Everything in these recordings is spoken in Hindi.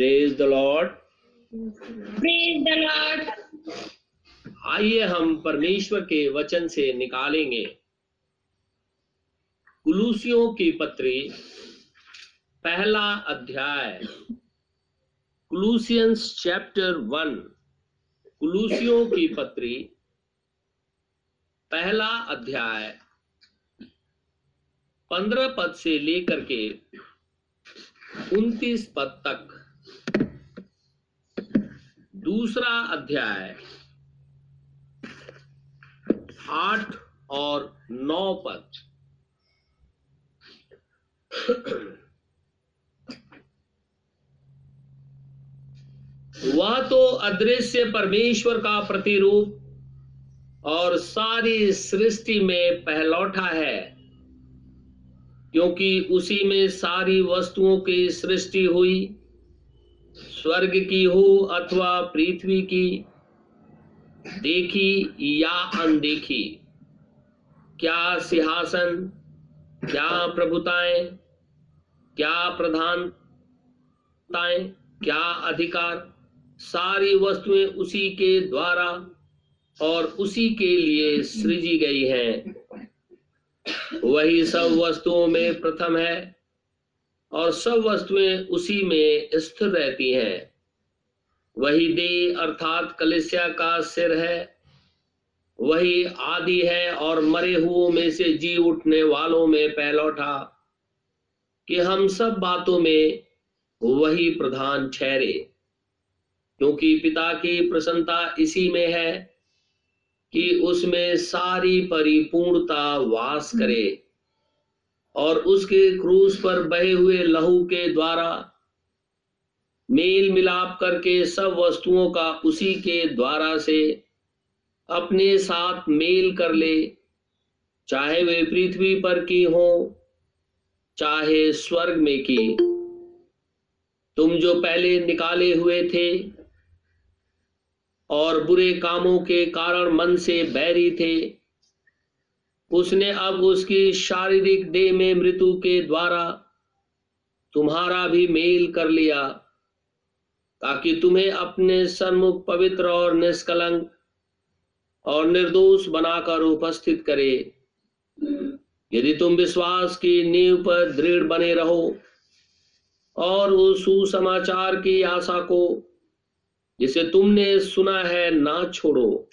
Praise the Lord Praise the Lord. आइए हम परमेश्वर के वचन से निकालेंगे। कुलूसियों की पत्री पहला अध्याय। कुलूसियंस चैप्टर वन। कुलूसियों की पत्री पहला अध्याय। पंद्रह पद से लेकर के उनतीस पद तक। दूसरा अध्याय आठ और नौ पद। वह तो अदृश्य परमेश्वर का प्रतिरूप और सारी सृष्टि में पहलौठा है, क्योंकि उसी में सारी वस्तुओं की सृष्टि हुई। स्वर्ग की हो अथवा पृथ्वी की, देखी या अनदेखी? क्या सिंहासन, क्या प्रभुताएँ, क्या प्रधानताएँ, क्या अधिकार? सारी वस्तुएँ उसी के द्वारा और उसी के लिए सृजी गई हैं। वही सब वस्तुओं में प्रथम है। और सब वस्तुएँ उसी में स्थिर रहती हैं। वही दे अर्थात कलिसिया का सिर है। वही आदि है और मरे हुओं में से जी उठने वालों में पहलौठा कि हम सब बातों में वही प्रधान ठहरे। क्योंकि पिता की प्रसन्नता इसी में है कि उसमें सारी परिपूर्णता वास करे। और उसके क्रूस पर बहे हुए लहू के द्वारा मेल मिलाप करके सब वस्तुओं का उसी के द्वारा से अपने साथ मेल कर ले, चाहे वे पृथ्वी पर की हो, चाहे स्वर्ग में की। तुम जो पहले निकाले हुए थे और बुरे कामों के कारण मन से बैरी थे उसने अब उसकी शारीरिक देह में मृत्यु के द्वारा तुम्हारा भी मेल कर लिया, ताकि तुम्हें अपने सन्मुख पवित्र और निष्कलंक और निर्दोष बनाकर उपस्थित करे। यदि तुम विश्वास की नींव पर दृढ़ बने रहो और उस सुसमाचार की आशा को, जिसे तुमने सुना है, ना छोड़ो।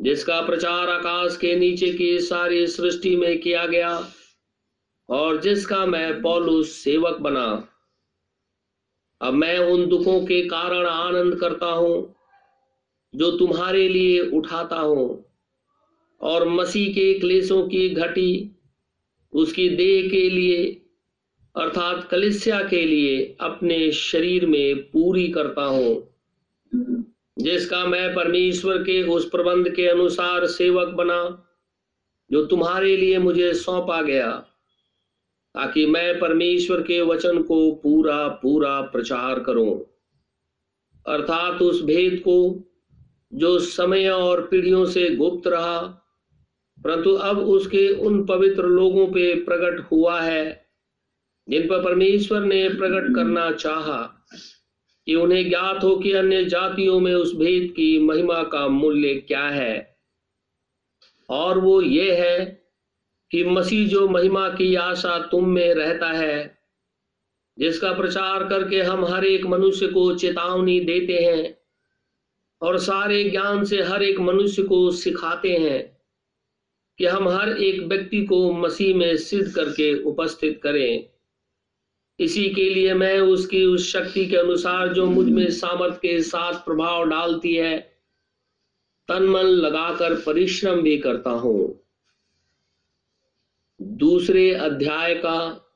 जिसका प्रचार आकाश के नीचे की सारी सृष्टि में किया गया और जिसका मैं पौलुस सेवक बना। अब मैं उन दुखों के कारण आनंद करता हूँ, जो तुम्हारे लिए उठाता हूँ, और मसीह के क्लेशों की घटी उसकी देह के लिए, अर्थात कलिसिया के लिए अपने शरीर में पूरी करता हूँ। जिसका मैं परमेश्वर के उस प्रबंध के अनुसार सेवक बना, जो तुम्हारे लिए मुझे सौंपा गया, ताकि मैं परमेश्वर के वचन को पूरा पूरा प्रचार करूँ। अर्थात उस भेद को, जो समय और पीढ़ियों से गुप्त रहा, परंतु अब उसके उन पवित्र लोगों पे प्रकट हुआ है, जिन पर परमेश्वर ने प्रकट करना चाहा। कि उन्हें ज्ञात हो कि अन्य जातियों में उस भेद की महिमा का मूल्य क्या है। और वो ये है कि मसीह जो महिमा की आशा तुम में रहता है, जिसका प्रचार करके हम हर एक मनुष्य को चेतावनी देते हैं और सारे ज्ञान से हर एक मनुष्य को सिखाते हैं कि हम हर एक व्यक्ति को मसीह में सिद्ध करके उपस्थित करें। इसी के लिए मैं उसकी उस शक्ति के अनुसार जो मुझमें सामर्थ के साथ प्रभाव डालती है तन मन लगाकर परिश्रम भी करता हूँ। दूसरे अध्याय का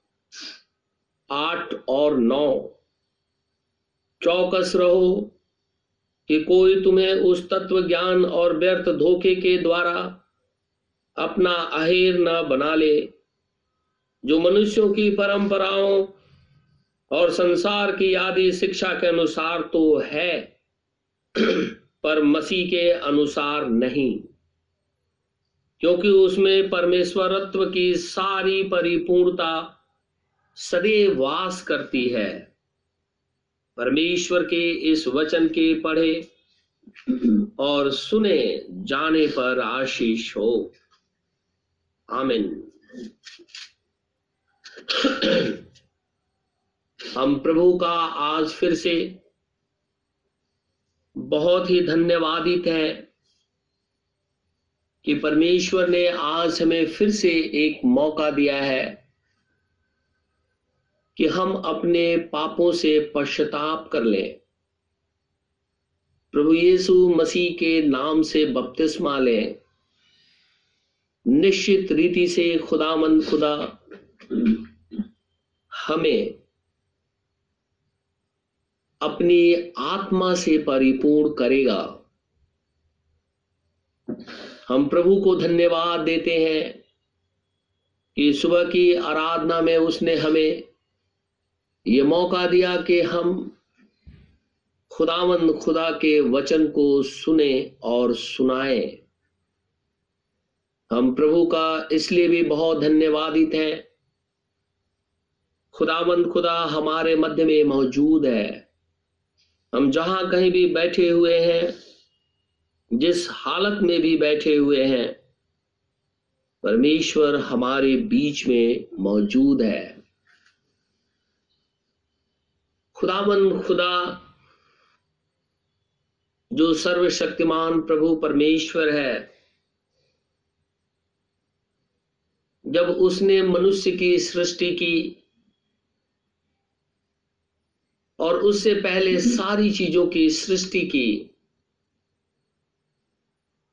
आठ और नौ। चौकस रहो कि कोई तुम्हें उस तत्व ज्ञान और व्यर्थ धोखे के द्वारा अपना अहेर न बना ले, जो मनुष्यों की परंपराओं और संसार की आदि शिक्षा के अनुसार तो है, पर मसीह के अनुसार नहीं। क्योंकि उसमें परमेश्वरत्व की सारी परिपूर्णता सदैव वास करती है। परमेश्वर के इस वचन के पढ़े और सुने जाने पर आशीष हो। आमिन। हम प्रभु का आज फिर से बहुत ही धन्यवादित है कि परमेश्वर ने आज हमें फिर से एक मौका दिया है कि हम अपने पापों से पश्चाताप कर लें। प्रभु यीशु मसीह के नाम से बपतिस्मा लें। निश्चित रीति से खुदा खुदामंद खुदा हमें अपनी आत्मा से परिपूर्ण करेगा। हम प्रभु को धन्यवाद देते हैं कि सुबह की आराधना में उसने हमें ये मौका दिया कि हम खुदावंद खुदा के वचन को सुने और सुनाए। हम प्रभु का इसलिए भी बहुत धन्यवादित हैं। खुदावंद खुदा हमारे मध्य में मौजूद है। हम जहाँ कहीं भी बैठे हुए हैं, जिस हालत में भी बैठे हुए हैं, परमेश्वर हमारे बीच में मौजूद है। खुदावन खुदा, जो सर्वशक्तिमान प्रभु परमेश्वर है, जब उसने मनुष्य की सृष्टि की और उससे पहले सारी चीज़ों की सृष्टि की।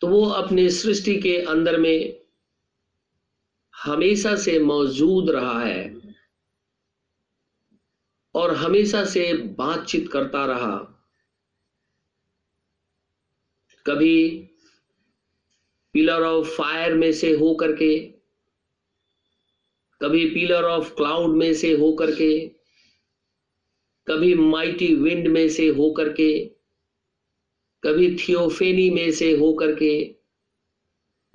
तो वो अपने सृष्टि के अंदर में हमेशा से मौजूद रहा है और हमेशा से बातचीत करता रहा। कभी पिलर ऑफ़ फायर में से हो करके कभी पिलर ऑफ़ क्लाउड में से हो करके कभी माइटी विंड में से हो करके, कभी थियोफेनी में से हो करके,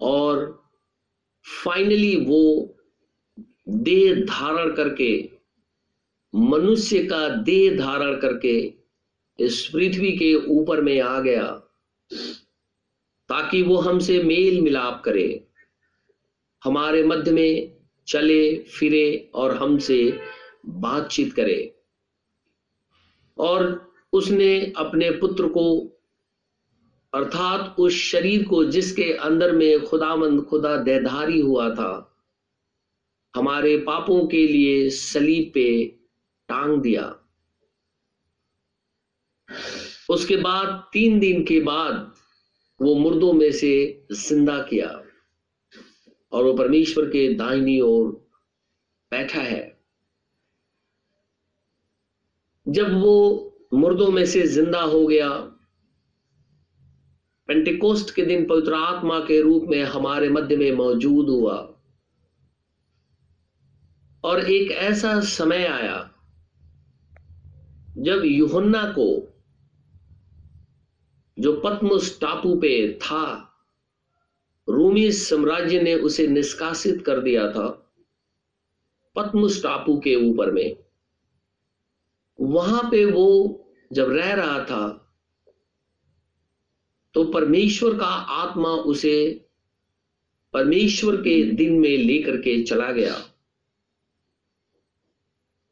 और फाइनली वो देह धारण करके, मनुष्य का देह धारण करके इस पृथ्वी के ऊपर में आ गया, ताकि वो हमसे मेल मिलाप करे, हमारे मध्य में चले, फिरे और हमसे बातचीत करे। और उसने अपने पुत्र को, अर्थात उस शरीर को जिसके अंदर में खुदामंद, खुदा देधारी हुआ था, हमारे पापों के लिए सलीब पे टांग दिया। उसके बाद, तीन दिन के बाद, वो मुर्दों में से ज़िंदा किया और वो परमेश्वर के दाहिनी ओर बैठा है। जब वो मुर्दों में से ज़िंदा हो गया पेंटिकोस्ट के दिन पवित्र आत्मा के रूप में हमारे मध्य में मौजूद हुआ। और एक ऐसा समय आया, जब युहन्ना को, जो पद्मस टापू पे था, रूमी साम्राज्य ने उसे निष्कासित कर दिया था, पद्मस टापू के ऊपर में। वहाँ पे वो जब रह रहा था तो परमेश्वर का आत्मा उसे परमेश्वर के दिन में लेकर के चला गया।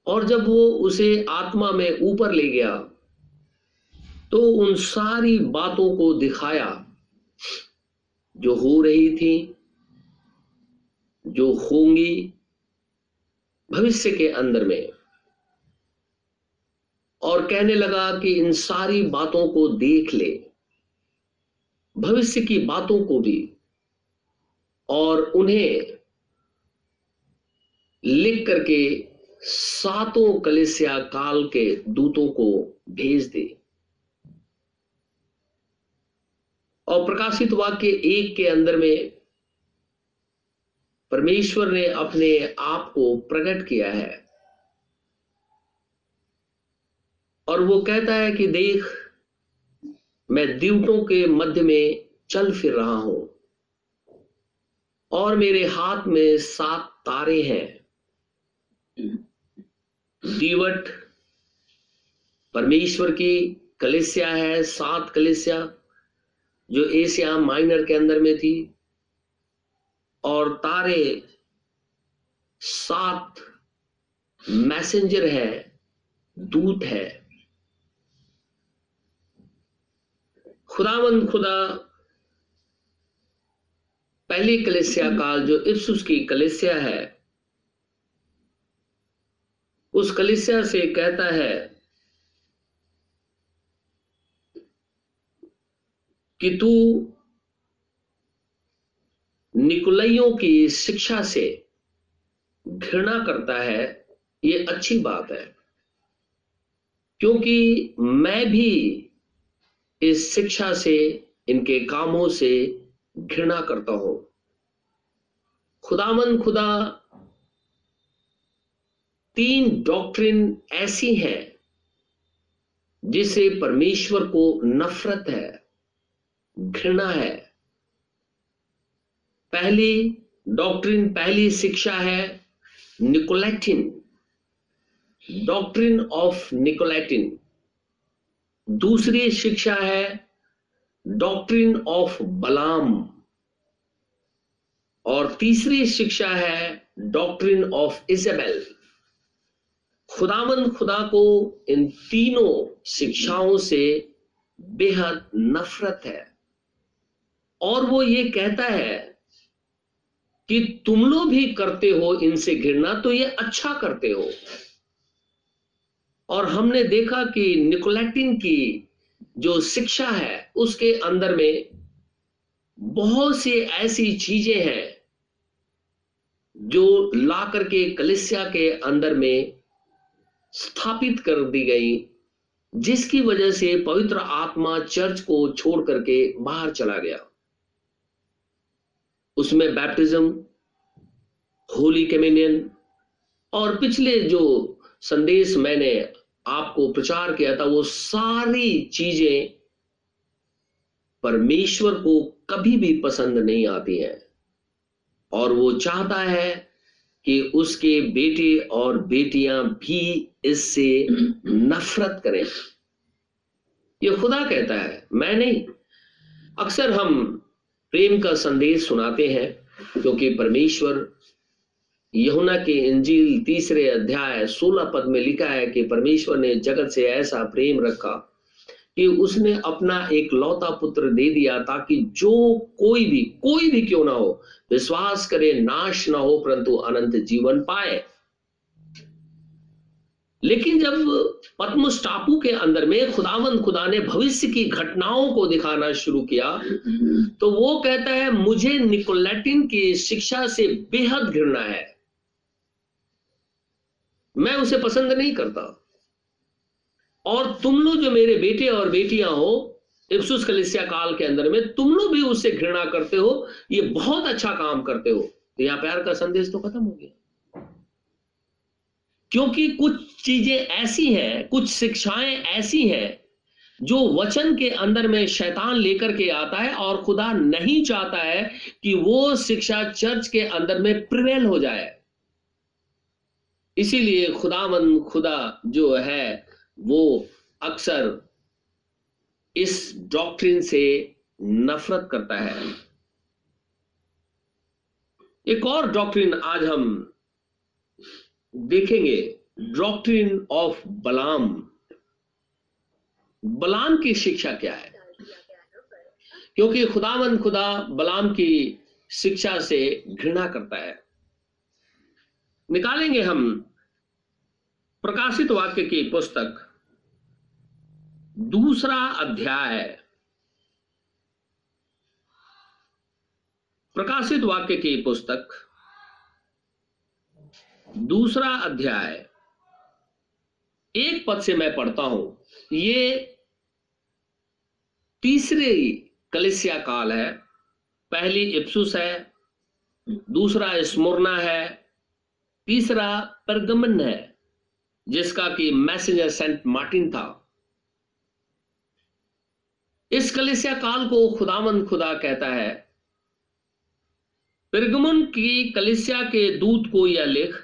और जब वो उसे आत्मा में ऊपर ले गया तो उन सारी बातों को दिखाया जो हो रही थी, जो होंगी भविष्य के अंदर में। और कहने लगा कि इन सारी बातों को देख ले, भविष्य की बातों को भी, और उन्हें लिख करके सातों कलेसिया काल के दूतों को भेज दे। और प्रकाशित वाक्य एक के अंदर में परमेश्वर ने अपने आप को प्रकट किया है। और वो कहता है कि देख, मैं दीवटों के मध्य में चल फिर रहा हूँ और मेरे हाथ में सात तारे हैं। दीवट परमेश्वर की कलिसिया है, सात कलिसिया, जो एशिया माइनर के अंदर में थी। और तारे सात मैसेंजर है, दूत है। खुदावंद खुदा, पहली कलिसिया काल जो इफ्सुस की कलेसिया है, उस कलिसिया से कहता है कि तू निकुलइयों की शिक्षा से घृणा करता है, ये अच्छी बात है। क्योंकि मैं भी इस शिक्षा से, इनके कामों से घृणा करता हूँ। खुदामन खुदा, तीन डॉक्ट्रिन ऐसी हैं, जिसे परमेश्वर को नफरत है, घृणा है। पहली डॉक्ट्रिन, पहली शिक्षा है निकोलेटिन, डॉक्ट्रिन ऑफ़ निकोलैटिन। दूसरी शिक्षा है डॉक्ट्रिन ऑफ़ बलाम और तीसरी शिक्षा है डॉक्ट्रिन ऑफ़ इजेबेल खुदामंद खुदा को इन तीनों शिक्षाओं से बेहद नफरत है। और वो ये कहता है कि तुम लोग भी करते हो इनसे घृणा तो ये अच्छा करते हो। और हमने देखा कि निकोलेटिन की जो शिक्षा है, उसके अंदर में बहुत सी ऐसी चीज़ें हैं जो ला करके कलिसिया के अंदर में स्थापित कर दी गई, जिसकी वजह से पवित्र आत्मा चर्च को छोड़ करके बाहर चला गया। उसमें बैप्टिज्म होली कम्युनियन और पिछले जो संदेश मैंने आपको प्रचार किया था, वो सारी चीज़ें परमेश्वर को कभी भी पसंद नहीं आती हैं। और वो चाहता है कि उसके बेटे और बेटियाँ भी इससे नफरत करें। ये खुदा कहता है, मैं नहीं। अक्सर हम प्रेम का संदेश सुनाते हैं, क्योंकि परमेश्वर यहुना के इंजील तीसरे अध्याय सोलह पद में लिखा है कि परमेश्वर ने जगत से ऐसा प्रेम रखा कि उसने अपना एक लौता पुत्र दे दिया ताकि जो कोई भी कोई भी क्यों ना हो, विश्वास करे, नाश ना हो, परंतु अनंत जीवन पाए। लेकिन जब पद्मस टापू के अंदर में खुदावंद खुदा ने भविष्य की घटनाओं को दिखाना शुरू किया तो वो कहता है, मुझे निकोलेटिन की शिक्षा से बेहद घृणा है। मैं उसे पसंद नहीं करता। और तुम लोग जो मेरे बेटे और बेटियाँ हो इफ्सुस कलिसिया काल के अंदर में, तुम लोग भी उससे घृणा करते हो, ये बहुत अच्छा काम करते हो। तो यहाँ प्यार का संदेश तो खत्म हो गया। क्योंकि कुछ चीज़ें ऐसी हैं, कुछ शिक्षाएँ ऐसी हैं, जो वचन के अंदर में शैतान लेकर के आता है और खुदा नहीं चाहता है कि वो शिक्षा चर्च के अंदर में प्रिवेल हो जाए। इसीलिए खुदावन खुदा जो है, वो अक्सर इस डॉक्ट्रिन से नफरत करता है। एक और डॉक्ट्रिन आज हम देखेंगे डॉक्ट्रिन ऑफ़ बलाम बलाम की शिक्षा क्या है? क्योंकि खुदावन खुदा बलाम की शिक्षा से घृणा करता है। निकालेंगे हम प्रकाशित वाक्य की पुस्तक दूसरा अध्याय प्रकाशित वाक्य की पुस्तक दूसरा अध्याय। एक पद से मैं पढ़ता हूँ। ये तीसरे कलिसिया काल है। पहली इप्सुस है, दूसरा स्मुरना है, तीसरा परगमन है। जिसका कि मैसेजर सेंट मार्टिन था। इस कलिसिया काल को खुदामंद खुदा कहता है, पिरगमन की कलिसिया के दूत को यह लिख,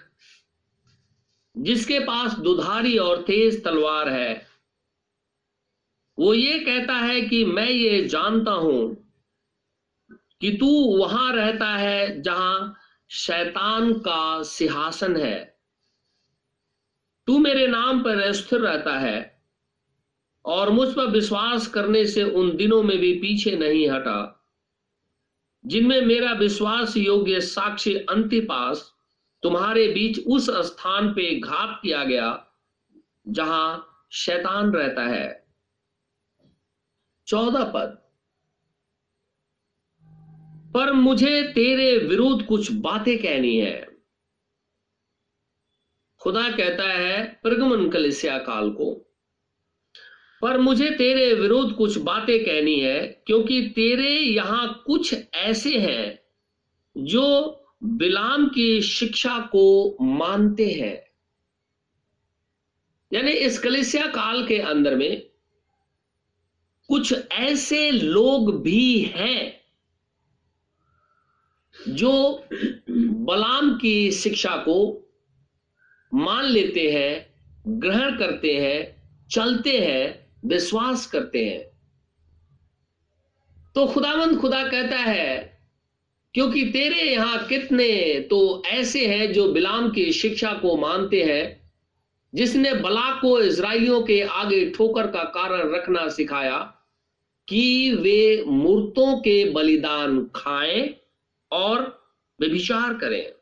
जिसके पास दुधारी और तेज तलवार है। वो ये कहता है कि मैं ये जानता हूँ कि तू वहाँ रहता है जहाँ शैतान का सिंहासन है। तू मेरे नाम पर स्थिर रहता है और मुझ पर विश्वास करने से उन दिनों में भी पीछे नहीं हटा, जिनमें मेरा विश्वास योग्य साक्षी अंतिपास तुम्हारे बीच उस स्थान पे घात किया गया जहाँ शैतान रहता है। चौदह पद। पर मुझे तेरे विरुद्ध कुछ बातें कहनी है। खुदा कहता है, प्रगमन कलिसिया काल को। पर मुझे तेरे विरुद्ध कुछ बातें कहनी है, क्योंकि तेरे यहाँ कुछ ऐसे हैं, जो बिलाम की शिक्षा को मानते हैं। यानी इस कलिसिया काल के अंदर में कुछ ऐसे लोग भी हैं, जो बलाम की शिक्षा को मान लेते हैं, ग्रहण करते हैं, चलते हैं, विश्वास करते हैं। तो खुदावंद खुदा कहता है, क्योंकि तेरे यहाँ कितने तो ऐसे हैं जो बिलाम की शिक्षा को मानते हैं, जिसने बला को इसराइलियों के आगे ठोकर का कारण रखना सिखाया कि वे मूर्तों के बलिदान खाएँ और व्यभिचार करें।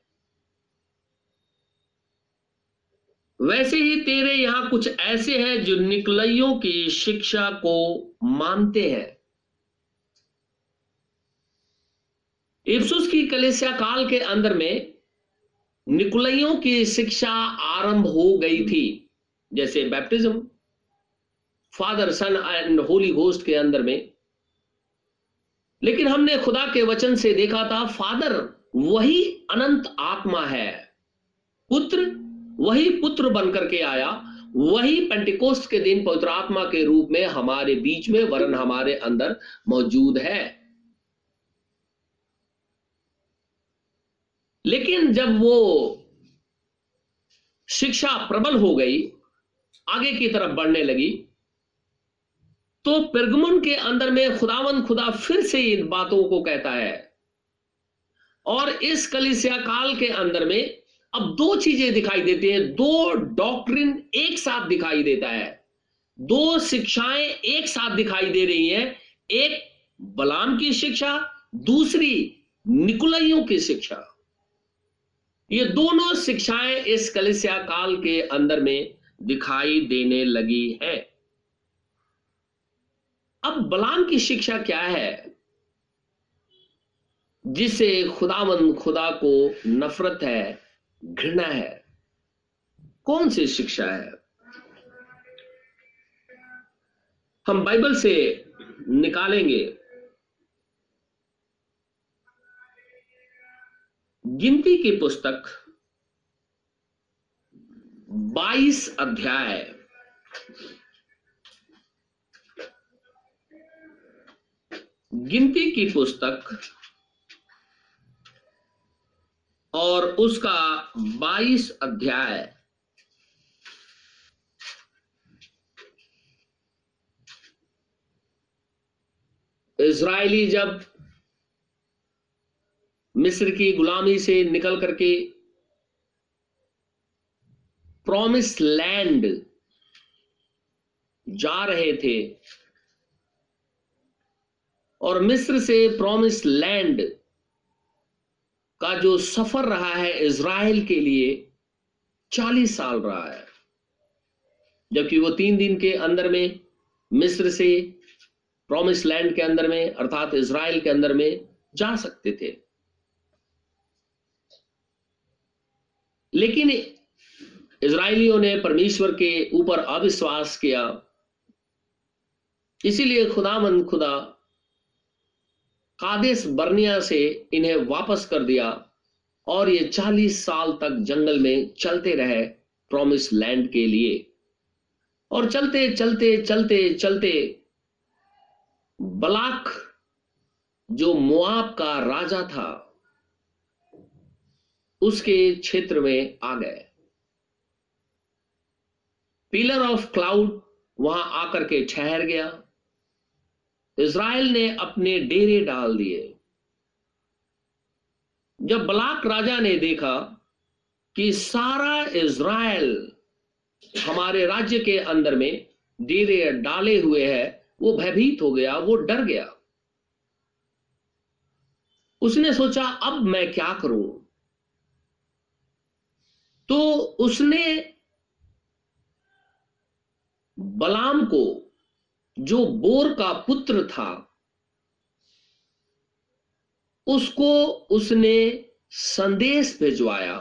वैसे ही तेरे यहाँ कुछ ऐसे हैं जो निकलइयों की शिक्षा को मानते हैं। इफ्सुस की कलेसिया काल के अंदर में निकुलइयों की शिक्षा आरंभ हो गई थी, जैसे baptism Father Son and Holy Ghost के अंदर में। लेकिन हमने खुदा के वचन से देखा था फादर वही अनंत आत्मा है, पुत्र वही पुत्र बनकर के आया। वही पेंटिकोस्ट के दिन पवित्र आत्मा के रूप में हमारे बीच में वरन हमारे अंदर मौजूद है। लेकिन जब वो शिक्षा प्रबल हो गई, आगे की तरफ़ बढ़ने लगी तो पिरगमन के अंदर में खुदावन खुदा फिर से इन बातों को कहता है। और इस कलिसिया काल के अंदर में अब दो चीज़ें दिखाई देती है। दो डॉक्ट्रिन एक साथ दिखाई देता है। दो शिक्षाएँ एक साथ दिखाई दे रही हैं। एक बलाम की शिक्षा, दूसरी निकुलइयों की शिक्षा। ये दोनों शिक्षाएँ इस कलिसिया काल के अंदर में दिखाई देने लगी है। अब बलाम की शिक्षा क्या है? जिसे खुदामंद खुदा को नफरत है घृणा है। कौन सी शिक्षा है? हम बाइबल से निकालेंगे। गिनती की पुस्तक 22 अध्याय। गिनती की पुस्तक और उसका 22 अध्याय। इज़राइली जब मिस्र की गुलामी से निकल करके प्रॉमिस लैंड जा रहे थे और मिस्र से प्रॉमिस लैंड का जो सफ़र रहा है इज़राइल के लिए, चालीस साल रहा है। जबकि वो तीन दिन के अंदर में मिस्र से प्रॉमिस लैंड के अंदर में, अर्थात इज़राइल के अंदर में जा सकते थे। लेकिन इज़राइलियों ने परमेश्वर के ऊपर अविश्वास किया। इसीलिए खुदामंद खुदा कादेश बर्निया से इन्हें वापस कर दिया और ये चालीस साल तक जंगल में चलते रहे प्रॉमिस लैंड के लिए। और चलते चलते चलते चलते बलाक, जो मुआब का राजा था, उसके क्षेत्र में आ गए। पिलर ऑफ़ क्लाउड वहाँ आकर के ठहर गया। इज़राइल ने अपने डेरे डाल दिए। जब बलाक राजा ने देखा कि सारा इज़राइल हमारे राज्य के अंदर में डेरे डाले हुए है, वो भयभीत हो गया, वो डर गया। उसने सोचा, अब मैं क्या करूँ? तो उसने बलाम को जो बोर का पुत्र था, उसको उसने संदेश भिजवाया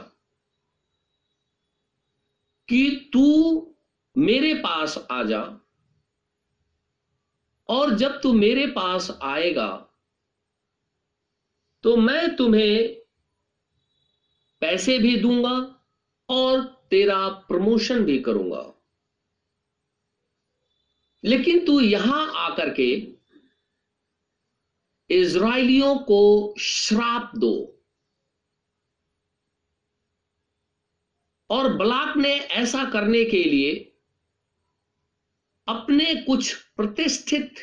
कि तू मेरे पास आ जा और जब तू मेरे पास आएगा तो मैं तुम्हें पैसे भी दूँगा और तेरा प्रमोशन भी करूँगा। लेकिन तू यहाँ आकर के इसराइलियों को श्राप दो। और बलाक ने ऐसा करने के लिए अपने कुछ प्रतिष्ठित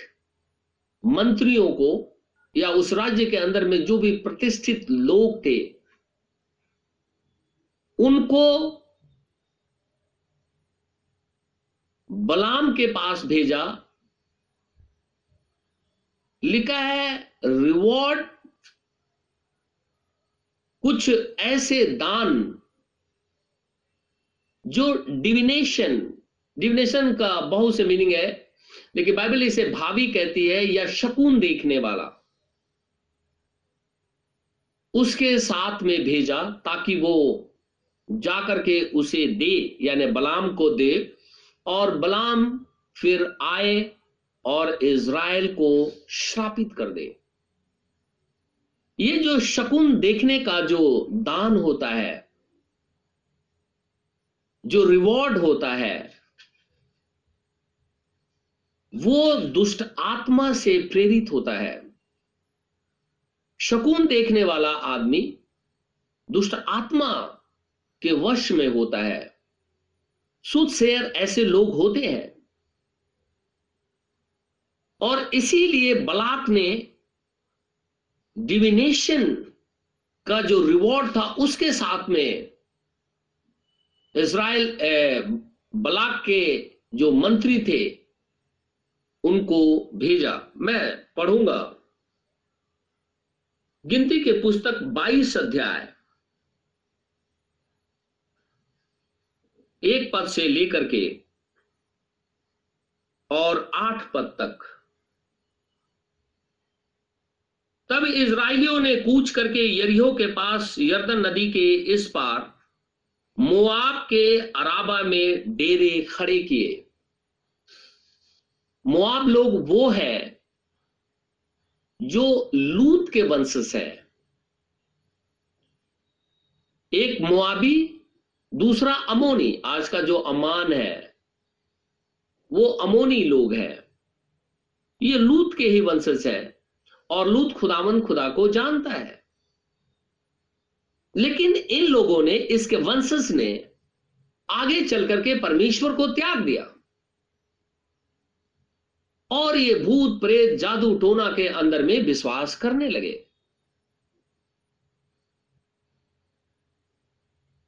मंत्रियों को या उस राज्य के अंदर में जो भी प्रतिष्ठित लोग थे, उनको बलाम के पास भेजा। लिखा है, रिवॉर्ड, कुछ ऐसे दान जो डिविनेशन डिविनेशन का बहुत से मीनिंग है, लेकिन बाइबल इसे भावी कहती है या शकुन देखने वाला। उसके साथ में भेजा ताकि वो जाकर के उसे दे, यानी बलाम को दे और बलाम फिर आए और इज़राइल को श्रापित कर दे। ये जो शकुन देखने का जो दान होता है, जो रिवॉर्ड होता है, वो दुष्ट आत्मा से प्रेरित होता है। शकुन देखने वाला आदमी दुष्ट आत्मा के वश में होता है। सुदशेयर ऐसे लोग होते हैं। और इसीलिए बलाक ने डिविनेशन का जो रिवॉर्ड था, उसके साथ में इसराइल बलाक के जो मंत्री थे, उनको भेजा। मैं पढ़ूँगा। गिनती के पुस्तक 22 अध्याय। एक पद से लेकर के और आठ पद तक। तब इसराइलियों ने कूच करके यरिहो के पास यर्दन नदी के इस पार मोआब के अराबा में डेरे खड़े किए। मुआब लोग वो है जो लूत के वंशज है। एक मुआबी दूसरा अमोनी, आज का जो अमान है, वो अमोनी लोग हैं। ये लूत के ही वंशज है और लूत खुदावन खुदा को जानता है। लेकिन इन लोगों ने, इसके वंशज ने आगे चल करके परमेश्वर को त्याग दिया। और ये भूत, प्रेत, जादू, टोना के अंदर में विश्वास करने लगे।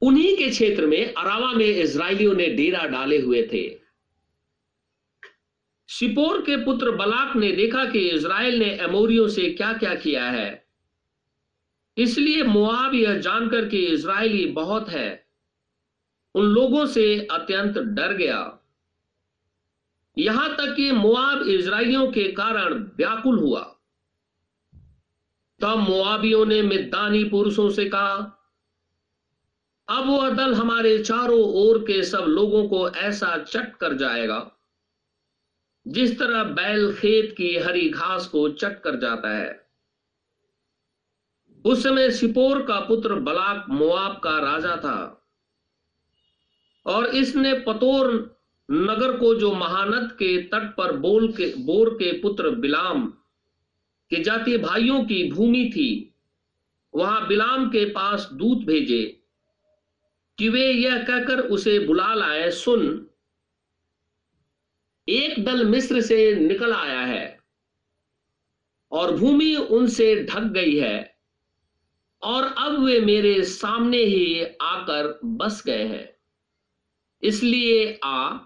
उन्हीं के क्षेत्र में अरावा में इसराइलियों ने डेरा डाले हुए थे। सिपोर के पुत्र बलाक ने देखा कि इसराइल ने एमोरियों से क्या क्या किया है। इसलिए मुआब यह जानकर कि इज़राइली बहुत है। उन लोगों से अत्यंत डर गया। यहाँ तक कि मुआब इसराइलियों के कारण व्याकुल हुआ। तब मुआबियों ने मिद्दानी पुरुषों से कहा अब वह दल हमारे चारों ओर के सब लोगों को ऐसा चट कर जाएगा, जिस तरह बैल खेत की हरी घास को चट कर जाता है। उस समय सिपोर का पुत्र बलाक मुआब का राजा था, और इसने पतोर नगर को जो महानद के तट पर बोल के, बोर के पुत्र बिलाम के जातीय भाइयों की भूमि थी, वहाँ बिलाम के पास दूत भेजे। कि वे यह कहकर उसे बुला लाए, सुन, एक दल मिस्र से निकल आया है और भूमि उनसे ढक गई है और अब वे मेरे सामने ही आकर बस गए हैं। इसलिए आ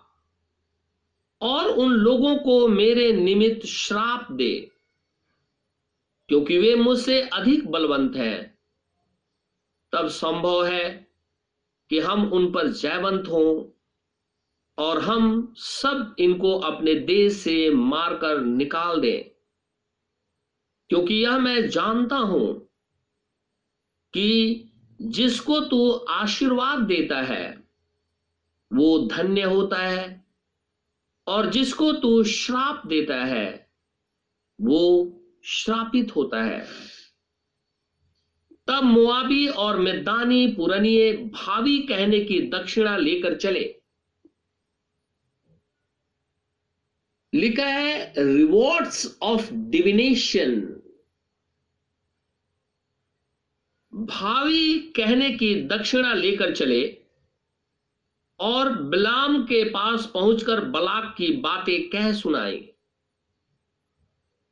और उन लोगों को मेरे निमित्त श्राप दे, क्योंकि वे मुझसे अधिक बलवंत हैं। तब संभव है कि हम उन पर जयवंत हों और हम सब इनको अपने देश से मारकर निकाल दें। क्योंकि यह मैं जानता हूँ कि जिसको तू आशीर्वाद देता है, वो धन्य होता है और जिसको तू श्राप देता है, वो श्रापित होता है। तब मुआबी और मैदानी पुरनिये भावी कहने की दक्षिणा लेकर चले। लिखा है रिवॉर्ड्स ऑफ़ डिविनेशन भावी कहने की दक्षिणा लेकर चले और बिलाम के पास पहुंचकर बलाक की बातें कह सुनाई।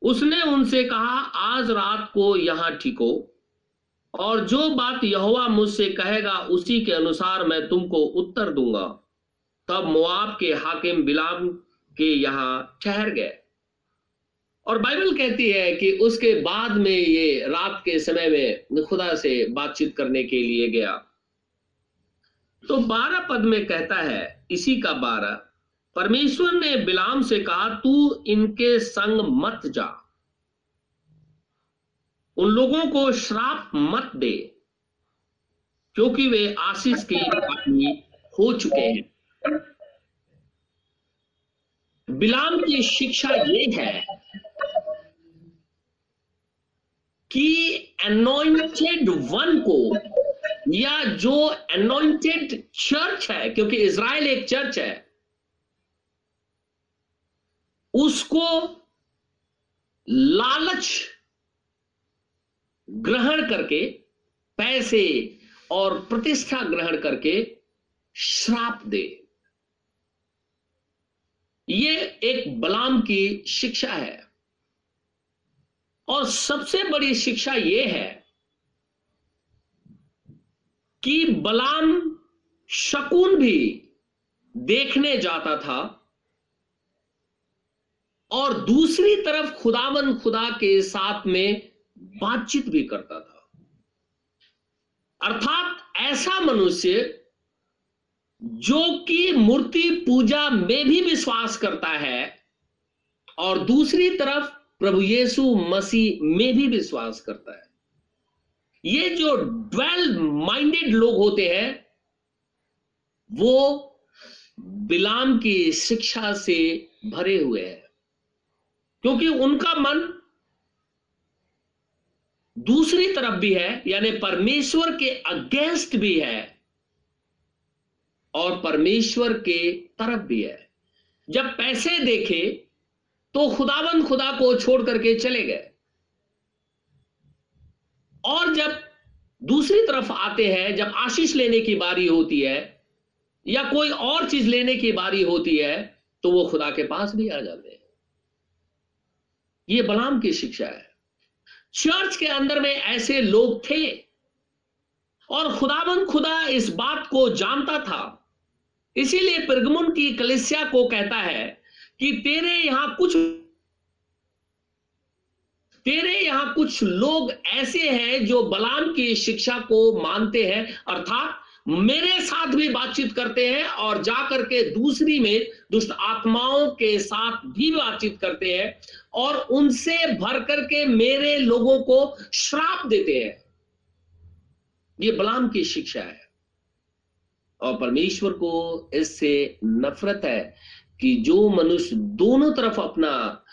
उसने उनसे कहा, आज रात को यहाँ ठिको। और जो बात यहोवा मुझसे कहेगा, उसी के अनुसार मैं तुमको उत्तर दूँगा। तब मुआब के हाकिम बिलाम के यहाँ ठहर गए। और बाइबल कहती है कि उसके बाद में ये रात के समय में खुदा से बातचीत करने के लिए गया। तो बारह पद में कहता है, इसी का बारह, परमेश्वर ने बिलाम से कहा, तू इनके संग मत जा। उन लोगों को श्राप मत दे, क्योंकि वे आशीष के आदमी हो चुके हैं। बिलाम की शिक्षा ये है कि अनोइंटेड वन को, या जो अनोइंटेड चर्च है, क्योंकि इसराइल एक चर्च है, उसको लालच ग्रहण करके, पैसे और प्रतिष्ठा ग्रहण करके श्राप दे। ये एक बलाम की शिक्षा है। और सबसे बड़ी शिक्षा यह है कि बलाम शकुन भी देखने जाता था और दूसरी तरफ़ खुदावन खुदा के साथ में बातचीत भी करता था। अर्थात ऐसा मनुष्य जो कि मूर्ति पूजा में भी विश्वास करता है और दूसरी तरफ़ प्रभु यीशु मसीह में भी विश्वास करता है। ये जो ड्वेल माइंडेड लोग होते हैं, वो बिलाम की शिक्षा से भरे हुए हैं। क्योंकि उनका मन दूसरी तरफ़ भी है, यानी परमेश्वर के अगेंस्ट भी है और परमेश्वर के तरफ़ भी है। जब पैसे देखे तो खुदाबंद खुदा को छोड़ करके चले गए। और जब दूसरी तरफ़ आते हैं, जब आशीष लेने की बारी होती है, या कोई और चीज़ लेने की बारी होती है तो वो खुदा के पास भी आ जाते हैं। ये बलाम की शिक्षा है। चर्च के अंदर में ऐसे लोग थे। और खुदाबंद खुदा इस बात को जानता था। इसीलिए प्रगमुन की कलिसिया को कहता है कि तेरे यहाँ कुछ तेरे यहाँ कुछ लोग ऐसे हैं जो बलाम की शिक्षा को मानते हैं, अर्थात मेरे साथ भी बातचीत करते हैं और जाकर के दूसरी में दुष्ट आत्माओं के साथ भी बातचीत करते हैं और उनसे भर करके मेरे लोगों को श्राप देते हैं। ये बलाम की शिक्षा है। और परमेश्वर को इससे नफरत है कि जो मनुष्य दोनों तरफ़ अपना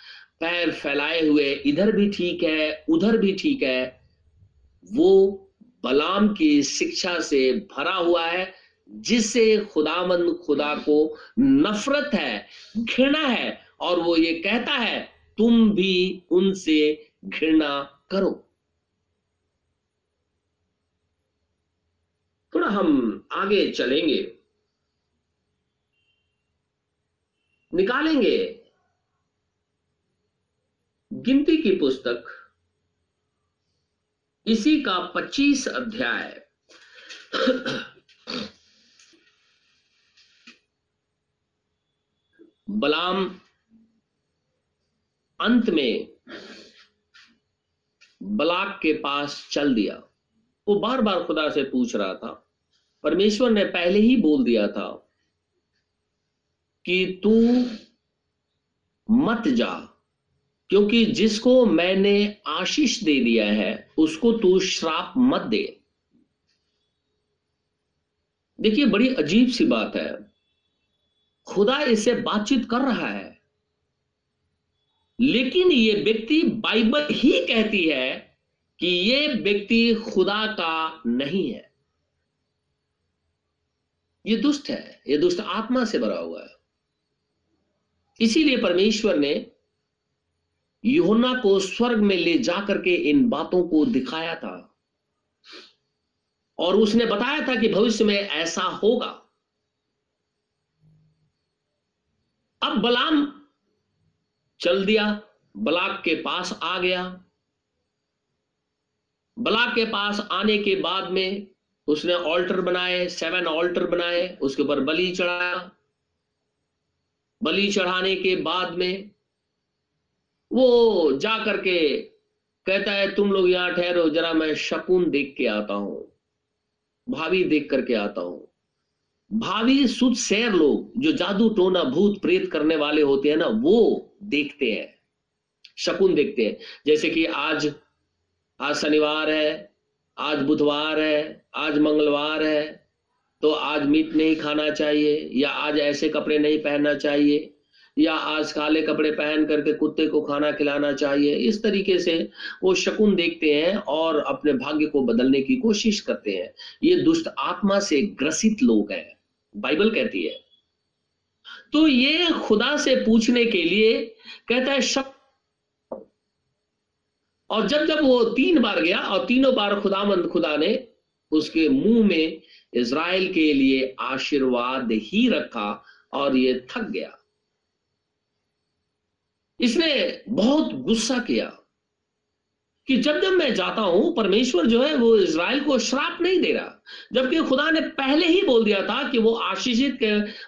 पैर फैलाए हुए, इधर भी ठीक है, उधर भी ठीक है, वो बलाम की शिक्षा से भरा हुआ है, जिससे खुदामंद खुदा को नफरत है, घृणा है, और वो ये कहता है, तुम भी उनसे घृणा करो। थोड़ा हम आगे चलेंगे। निकालेंगे। गिनती की पुस्तक इसी का 25 अध्याय। बलाम, अंत में बलाक के पास चल दिया। वो बार बार खुदा से पूछ रहा था। परमेश्वर ने पहले ही बोल दिया था कि तू मत जा। क्योंकि जिसको मैंने आशीष दे दिया है, उसको तू श्राप मत दे। देखिए, बड़ी अजीब सी बात है। खुदा इससे बातचीत कर रहा है। लेकिन ये व्यक्ति बाइबल ही कहती है कि ये व्यक्ति खुदा का नहीं है। ये दुष्ट है। ये दुष्ट आत्मा से भरा हुआ है। इसीलिए परमेश्वर ने यूहन्ना को स्वर्ग में ले जाकर के इन बातों को दिखाया था। और उसने बताया था कि भविष्य में ऐसा होगा। अब बलाम चल दिया, बलाक के पास आ गया। बलाक के पास आने के बाद में उसने ऑल्टर बनाए सेवन ऑल्टर बनाए, उसके ऊपर बलि चढ़ाया। बलि चढ़ाने के बाद में वो जा करके कहता है, तुम लोग यहाँ ठहरो, जरा मैं शकुन देख के आता हूँ, भाभी देख करके आता हूँ। भावी सुध सैर लोग, जो जादू, टोना, भूत, प्रेत करने वाले होते हैं ना, वो देखते हैं, शकुन देखते हैं। जैसे कि आज आज शनिवार है, आज बुधवार है, आज मंगलवार है तो आज मीट नहीं खाना चाहिए, या आज ऐसे कपड़े नहीं पहनना चाहिए। या आज काले कपड़े पहन करके कुत्ते को खाना खिलाना चाहिए। इस तरीके से वो शकुन देखते हैं और अपने भाग्य को बदलने की कोशिश करते हैं। ये दुष्ट आत्मा से ग्रसित लोग हैं, बाइबल कहती है। तो ये खुदा से पूछने के लिए कहता है, शक और जब जब वो तीन बार गया और तीनों बार खुदामंद खुदा ने उसके मुँह में इज़राइल के लिए आशीर्वाद ही रखा और ये थक गया। इसने बहुत गुस्सा किया कि जब जब मैं जाता हूँ, परमेश्वर जो है वो इज़राइल को श्राप नहीं दे रहा। जबकि खुदा ने पहले ही बोल दिया था कि वो आशीषित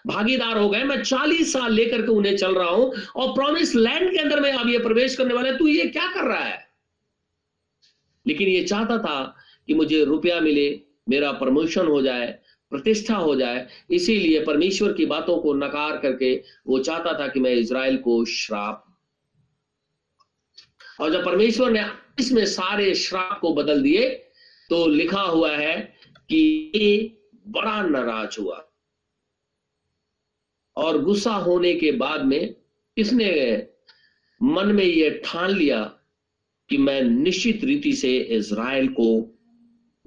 भागीदार हो गए। मैं चालीस साल लेकर के उन्हें चल रहा हूँ और प्रॉमिस लैंड के अंदर में अब ये प्रवेश करने वाले, तू ये क्या कर रहा है? लेकिन ये चाहता था कि मुझे रुपया मिले, मेरा प्रमोशन हो जाए, प्रतिष्ठा हो जाए। इसीलिए परमेश्वर की बातों को नकार करके वो चाहता था कि मैं इज़राइल को श्राप और जब परमेश्वर ने इसमें सारे श्राप को बदल दिए तो लिखा हुआ है कि बड़ा नाराज़ हुआ। और गुस्सा होने के बाद में इसने मन में यह ठान लिया कि मैं निश्चित रीति से इज़राइल को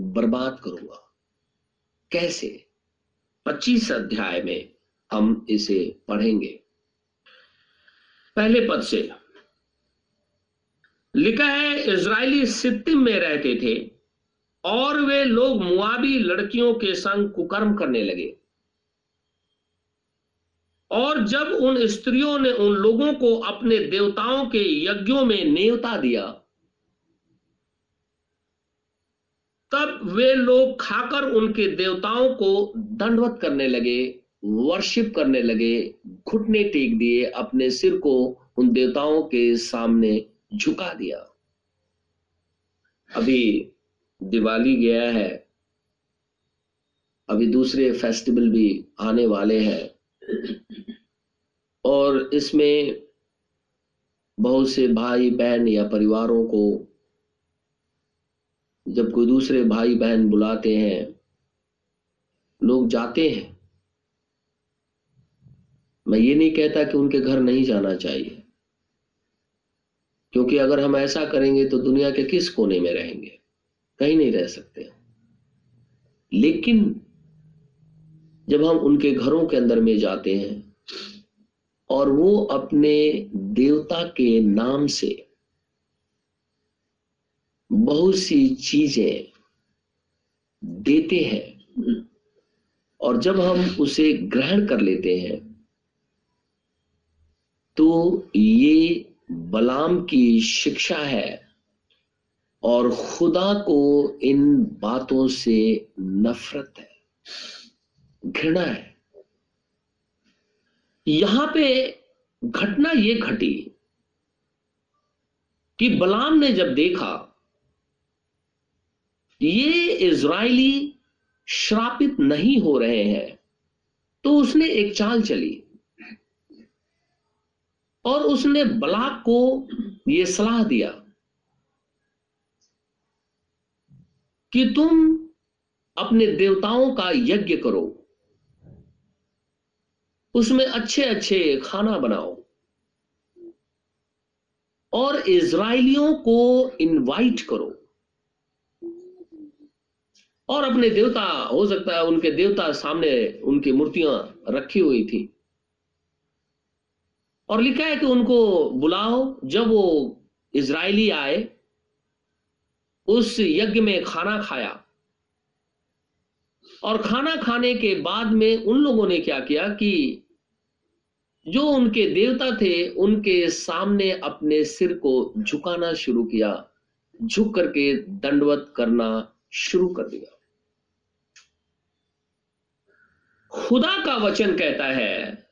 बर्बाद करूँगा। कैसे? 25 अध्याय में हम इसे पढ़ेंगे। पहले पद से लिखा है इसराइली सिद्धिम में रहते थे और वे लोग मुआबी लड़कियों के संग कुकर्म करने लगे। और जब उन स्त्रियों ने उन लोगों को अपने देवताओं के यज्ञों में नेवता दिया, तब वे लोग खाकर उनके देवताओं को दंडवत करने लगे वर्शिप करने लगे, घुटने टेक दिए अपने सिर को उन देवताओं के सामने। झुका दिया। अभी दिवाली गया है। अभी दूसरे फेस्टिवल भी आने वाले हैं। और इसमें बहुत से भाई बहन या परिवारों को जब कोई दूसरे भाई बहन बुलाते हैं, लोग जाते हैं। मैं ये नहीं कहता कि उनके घर नहीं जाना चाहिए। क्योंकि अगर हम ऐसा करेंगे तो दुनिया के किस कोने में रहेंगे? कहीं नहीं रह सकते लेकिन जब हम उनके घरों के अंदर में जाते हैं और वो अपने देवता के नाम से बहुत सी चीज़ें देते हैं और जब हम उसे ग्रहण कर लेते हैं तो ये बलाम की शिक्षा है और खुदा को इन बातों से नफरत है, घृणा है। यहाँ पे घटना ये घटी कि बलाम ने जब देखा, ये इज़राइली श्रापित नहीं हो रहे हैं तो उसने एक चाल चली। और उसने बलाक को यह सलाह दिया कि तुम अपने देवताओं का यज्ञ करो। उसमें अच्छे अच्छे खाना बनाओ। और इज़राइलियों को इनवाइट करो। और अपने देवता, हो सकता है उनके देवता सामने उनकी मूर्तियाँ रखी हुई थी। और लिखा है कि उनको बुलाओ, जब वो इज़राइली आए, उस यज्ञ में खाना खाया। और खाना खाने के बाद में उन लोगों ने क्या किया कि जो उनके देवता थे, उनके सामने अपने सिर को झुकाना शुरू किया। झुक करके दंडवत करना शुरू कर दिया। खुदा का वचन कहता है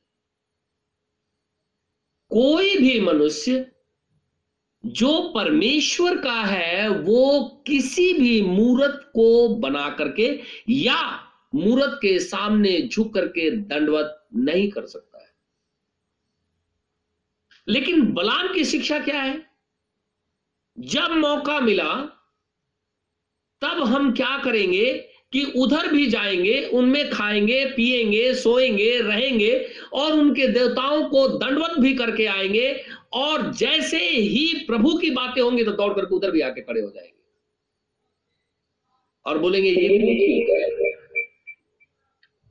कोई भी मनुष्य जो परमेश्वर का है, वो किसी भी मूर्त को बना करके या मूर्त के सामने झुक करके दंडवत नहीं कर सकता है। लेकिन बलाम की शिक्षा क्या है? जब मौका मिला, तब हम क्या करेंगे कि उधर भी जाएँगे, उनमें खाएँगे, पिएँगे, सोएँगे, रहेंगे और उनके देवताओं को दंडवत भी करके आएँगे, और जैसे ही प्रभु की बातें होंगी तो दौड़ करके उधर भी आके खड़े हो जाएँगे। और बोलेंगे, ये भी ठीक है।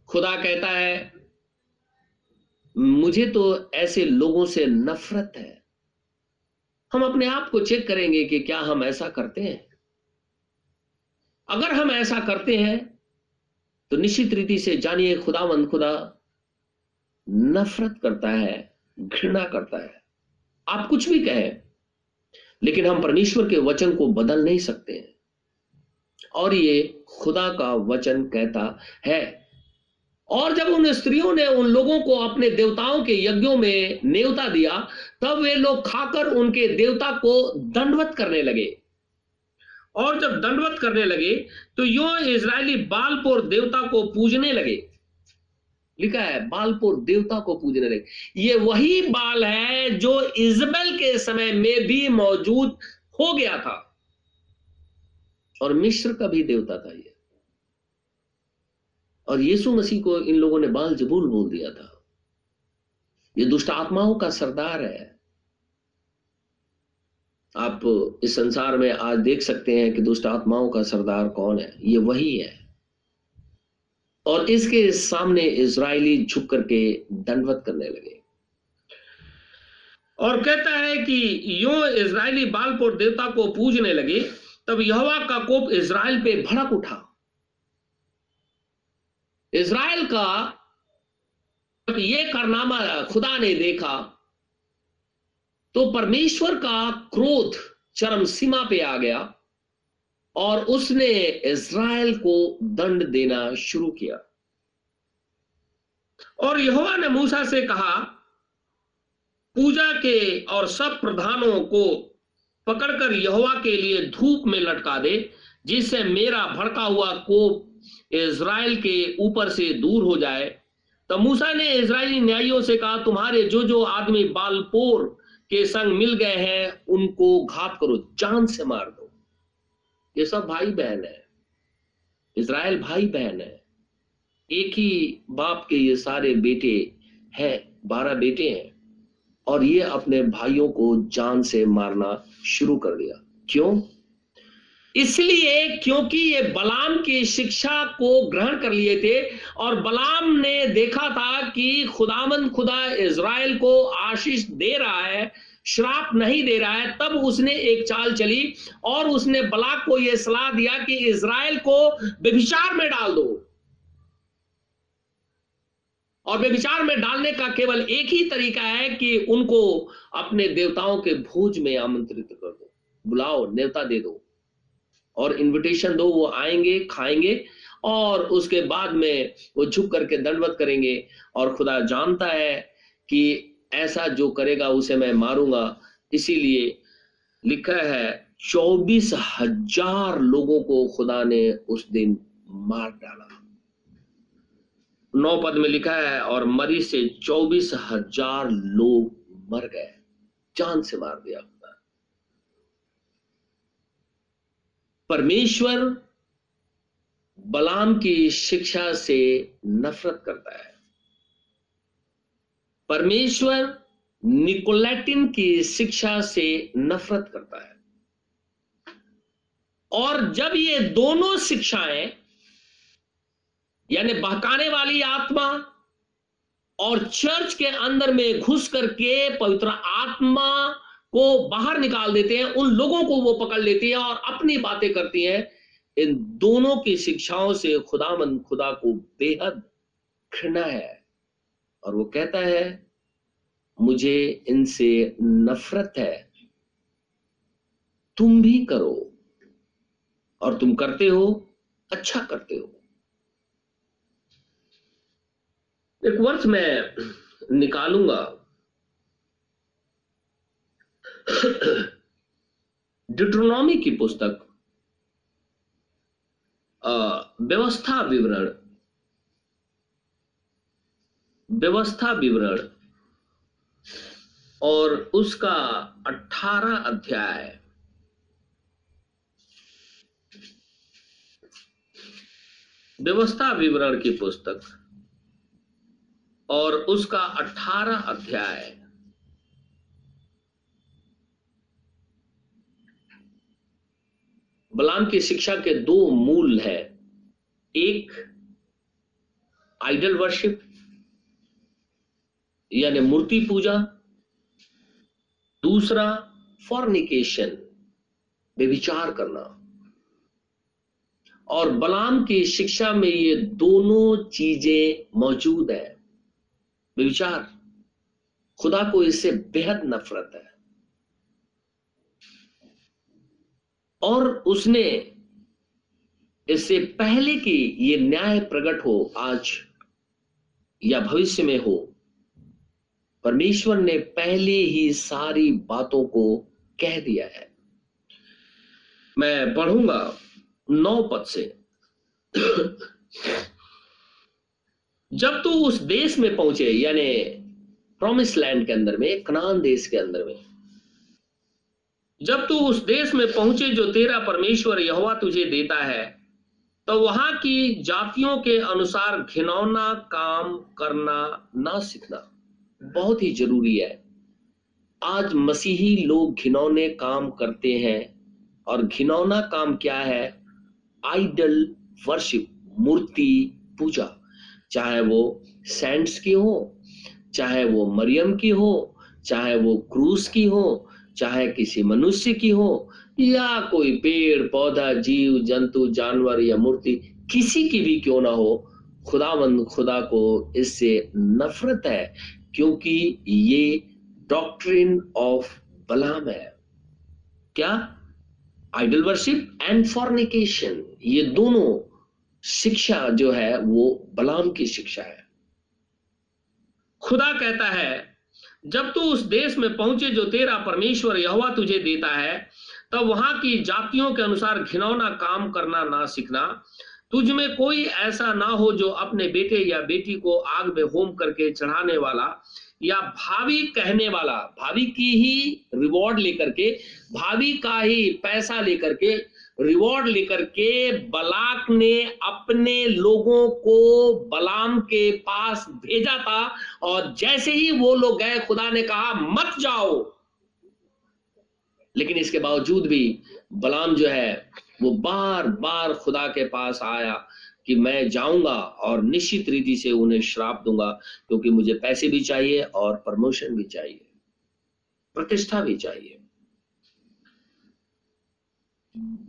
खुदा कहता है, मुझे तो ऐसे लोगों से नफरत है। हम अपने आप को चेक करेंगे कि क्या हम ऐसा करते हैं। अगर हम ऐसा करते हैं तो निश्चित रीति से जानिए खुदावंद खुदा नफरत करता है, घृणा करता है। आप कुछ भी कहें, लेकिन हम परमेश्वर के वचन को बदल नहीं सकते हैं। और ये खुदा का वचन कहता है। और जब उन स्त्रियों ने उन लोगों को अपने देवताओं के यज्ञों में नेवता दिया, तब वे लोग खाकर उनके देवता को दंडवत करने लगे। और जब दंडवत करने लगे तो यो इज़राइली बालपुर देवता को पूजने लगे। लिखा है, बालपुर देवता को पूजने लगे ये वही बाल है जो इजबेल के समय में भी मौजूद हो गया था। और मिश्र का भी देवता था ये। और यीशु मसीह को इन लोगों ने बाल जबूल बोल दिया था। ये दुष्ट आत्माओं का सरदार है। आप इस संसार में आज देख सकते हैं कि दुष्ट आत्माओं का सरदार कौन है? ये वही है। और इसके सामने इसराइली झुक करके दंडवत करने लगे। और कहता है कि यो इज़राइली बालपुर देवता को पूजने लगे, तब यहोवा का कोप इसराइल पे भड़क उठा। इसराइल का ये कारनामा खुदा ने देखा तो परमेश्वर का क्रोध चरम सीमा पे आ गया। और उसने इज़राइल को दंड देना शुरू किया। और यहोवा ने मूसा से कहा, पूजा के और सब प्रधानों को पकड़कर यहोवा के लिए धूप में लटका दे, जिससे मेरा भड़का हुआ कोप इज़राइल के ऊपर से दूर हो जाए। तो मूसा ने इज़राइली न्यायियों से कहा, तुम्हारे जो जो आदमी बालपोर के संग मिल गए हैं, उनको घात करो, जान से मार ये सब भाई बहन है। इसराइल भाई बहन है। एक ही बाप के ये सारे बेटे हैं, बारह बेटे हैं। और ये अपने भाइयों को जान से मारना शुरू कर दिया। क्यों? इसलिए क्योंकि ये बलाम की शिक्षा को ग्रहण कर लिए थे और बलाम ने देखा था कि खुदामंद खुदा इज़राइल को आशीष दे रहा है श्राप नहीं दे रहा है, तब उसने एक चाल चली और उसने बलाक को यह सलाह दिया कि इज़राइल को व्यभिचार में डाल दो। और वे में डालने का केवल एक ही तरीका है कि उनको अपने देवताओं के भोज में आमंत्रित कर दो। बुलाओ, नेवता दे दो और इनविटेशन दो, वो आएँगे, खाएँगे और उसके बाद में वो झुक करके दंडवत करेंगे और खुदा जानता है कि ऐसा जो करेगा उसे मैं मारूँगा। इसीलिए लिखा है, चौबीस हज़ार लोगों को खुदा ने उस दिन मार डाला। नौ पद में लिखा है, और मरी से चौबीस हज़ार लोग मर गए। जान से मार दिया खुदा। परमेश्वर बलाम की शिक्षा से नफरत करता है। परमेश्वर निकोलेटिन की शिक्षा से नफरत करता है। और जब ये दोनों शिक्षाएँ, यानी बहकाने वाली आत्मा और चर्च के अंदर में घुस करके पवित्र आत्मा को बाहर निकाल देते हैं, उन लोगों को वो पकड़ लेती है और अपनी बातें करती हैं, इन दोनों की शिक्षाओं से खुदामंद खुदा को बेहद घृणा है। और वो कहता है, मुझे इनसे नफरत है। तुम भी करो और तुम करते हो अच्छा करते हो। एक वर्ष मैं निकालूँगा। डिट्रोनॉमी की पुस्तक व्यवस्था विवरण। व्यवस्था विवरण और उसका अठारह अध्याय। व्यवस्था विवरण की पुस्तक और उसका अठारह अध्याय। बलाम की शिक्षा के दो मूल है। एक, आइडल वर्शिप यानी मूर्ति पूजा। दूसरा फॉर्निकेशन बेविचार करना। और बलाम की शिक्षा में ये दोनों चीज़ें मौजूद है। विचार खुदा को इससे बेहद नफरत है। और उसने इससे पहले कि ये न्याय प्रकट हो, आज या भविष्य में हो परमेश्वर ने पहले ही सारी बातों को कह दिया है। मैं पढ़ूँगा नौ पद से। जब तू उस देश में पहुँचे, यानी प्रोमिस लैंड के अंदर में, कनान देश के अंदर में, जब तू उस देश में पहुँचे जो तेरा परमेश्वर यहोवा तुझे देता है तो वहाँ की जातियों के अनुसार घिनौना काम करना ना सीखना। बहुत ही ज़रूरी है। आज मसीही लोग घिनौने काम करते हैं और घिनौना काम क्या है? आइडल वर्शिप, मूर्ति पूजा। चाहे वो सेंट्स की हो, चाहे वो मरियम की हो, चाहे वो क्रूस की हो, चाहे किसी मनुष्य की हो, या कोई पेड़, पौधा, जीव, जंतु, जानवर या मूर्ति किसी की भी क्यों ना हो, खुदावंद खुदा को इससे नफरत है क्योंकि ये डॉक्ट्रिन ऑफ़ बलाम है। क्या? आइडल वर्शिप एंड फॉर्निकेशन ये दोनों शिक्षा जो है, वो बलाम की शिक्षा है। खुदा कहता है, जब तू उस देश में पहुँचे जो तेरा परमेश्वर यहोवा तुझे देता है, तब वहाँ की जातियों के अनुसार घिनौना काम करना ना सीखना। तुझ में कोई ऐसा ना हो जो अपने बेटे या बेटी को आग में होम करके चढ़ाने वाला या भावी कहने वाला, भावी की ही रिवॉर्ड लेकर के, भावी का ही पैसा लेकर के रिवॉर्ड लेकर के बलाक ने अपने लोगों को बलाम के पास भेजा था और जैसे ही वो लोग गए, खुदा ने कहा, मत जाओ। लेकिन इसके बावजूद भी बलाम जो है वो बार बार खुदा के पास आया कि मैं जाऊँगा और निश्चित रीति से उन्हें श्राप दूँगा, क्योंकि मुझे पैसे भी चाहिए और प्रमोशन भी चाहिए, प्रतिष्ठा भी चाहिए।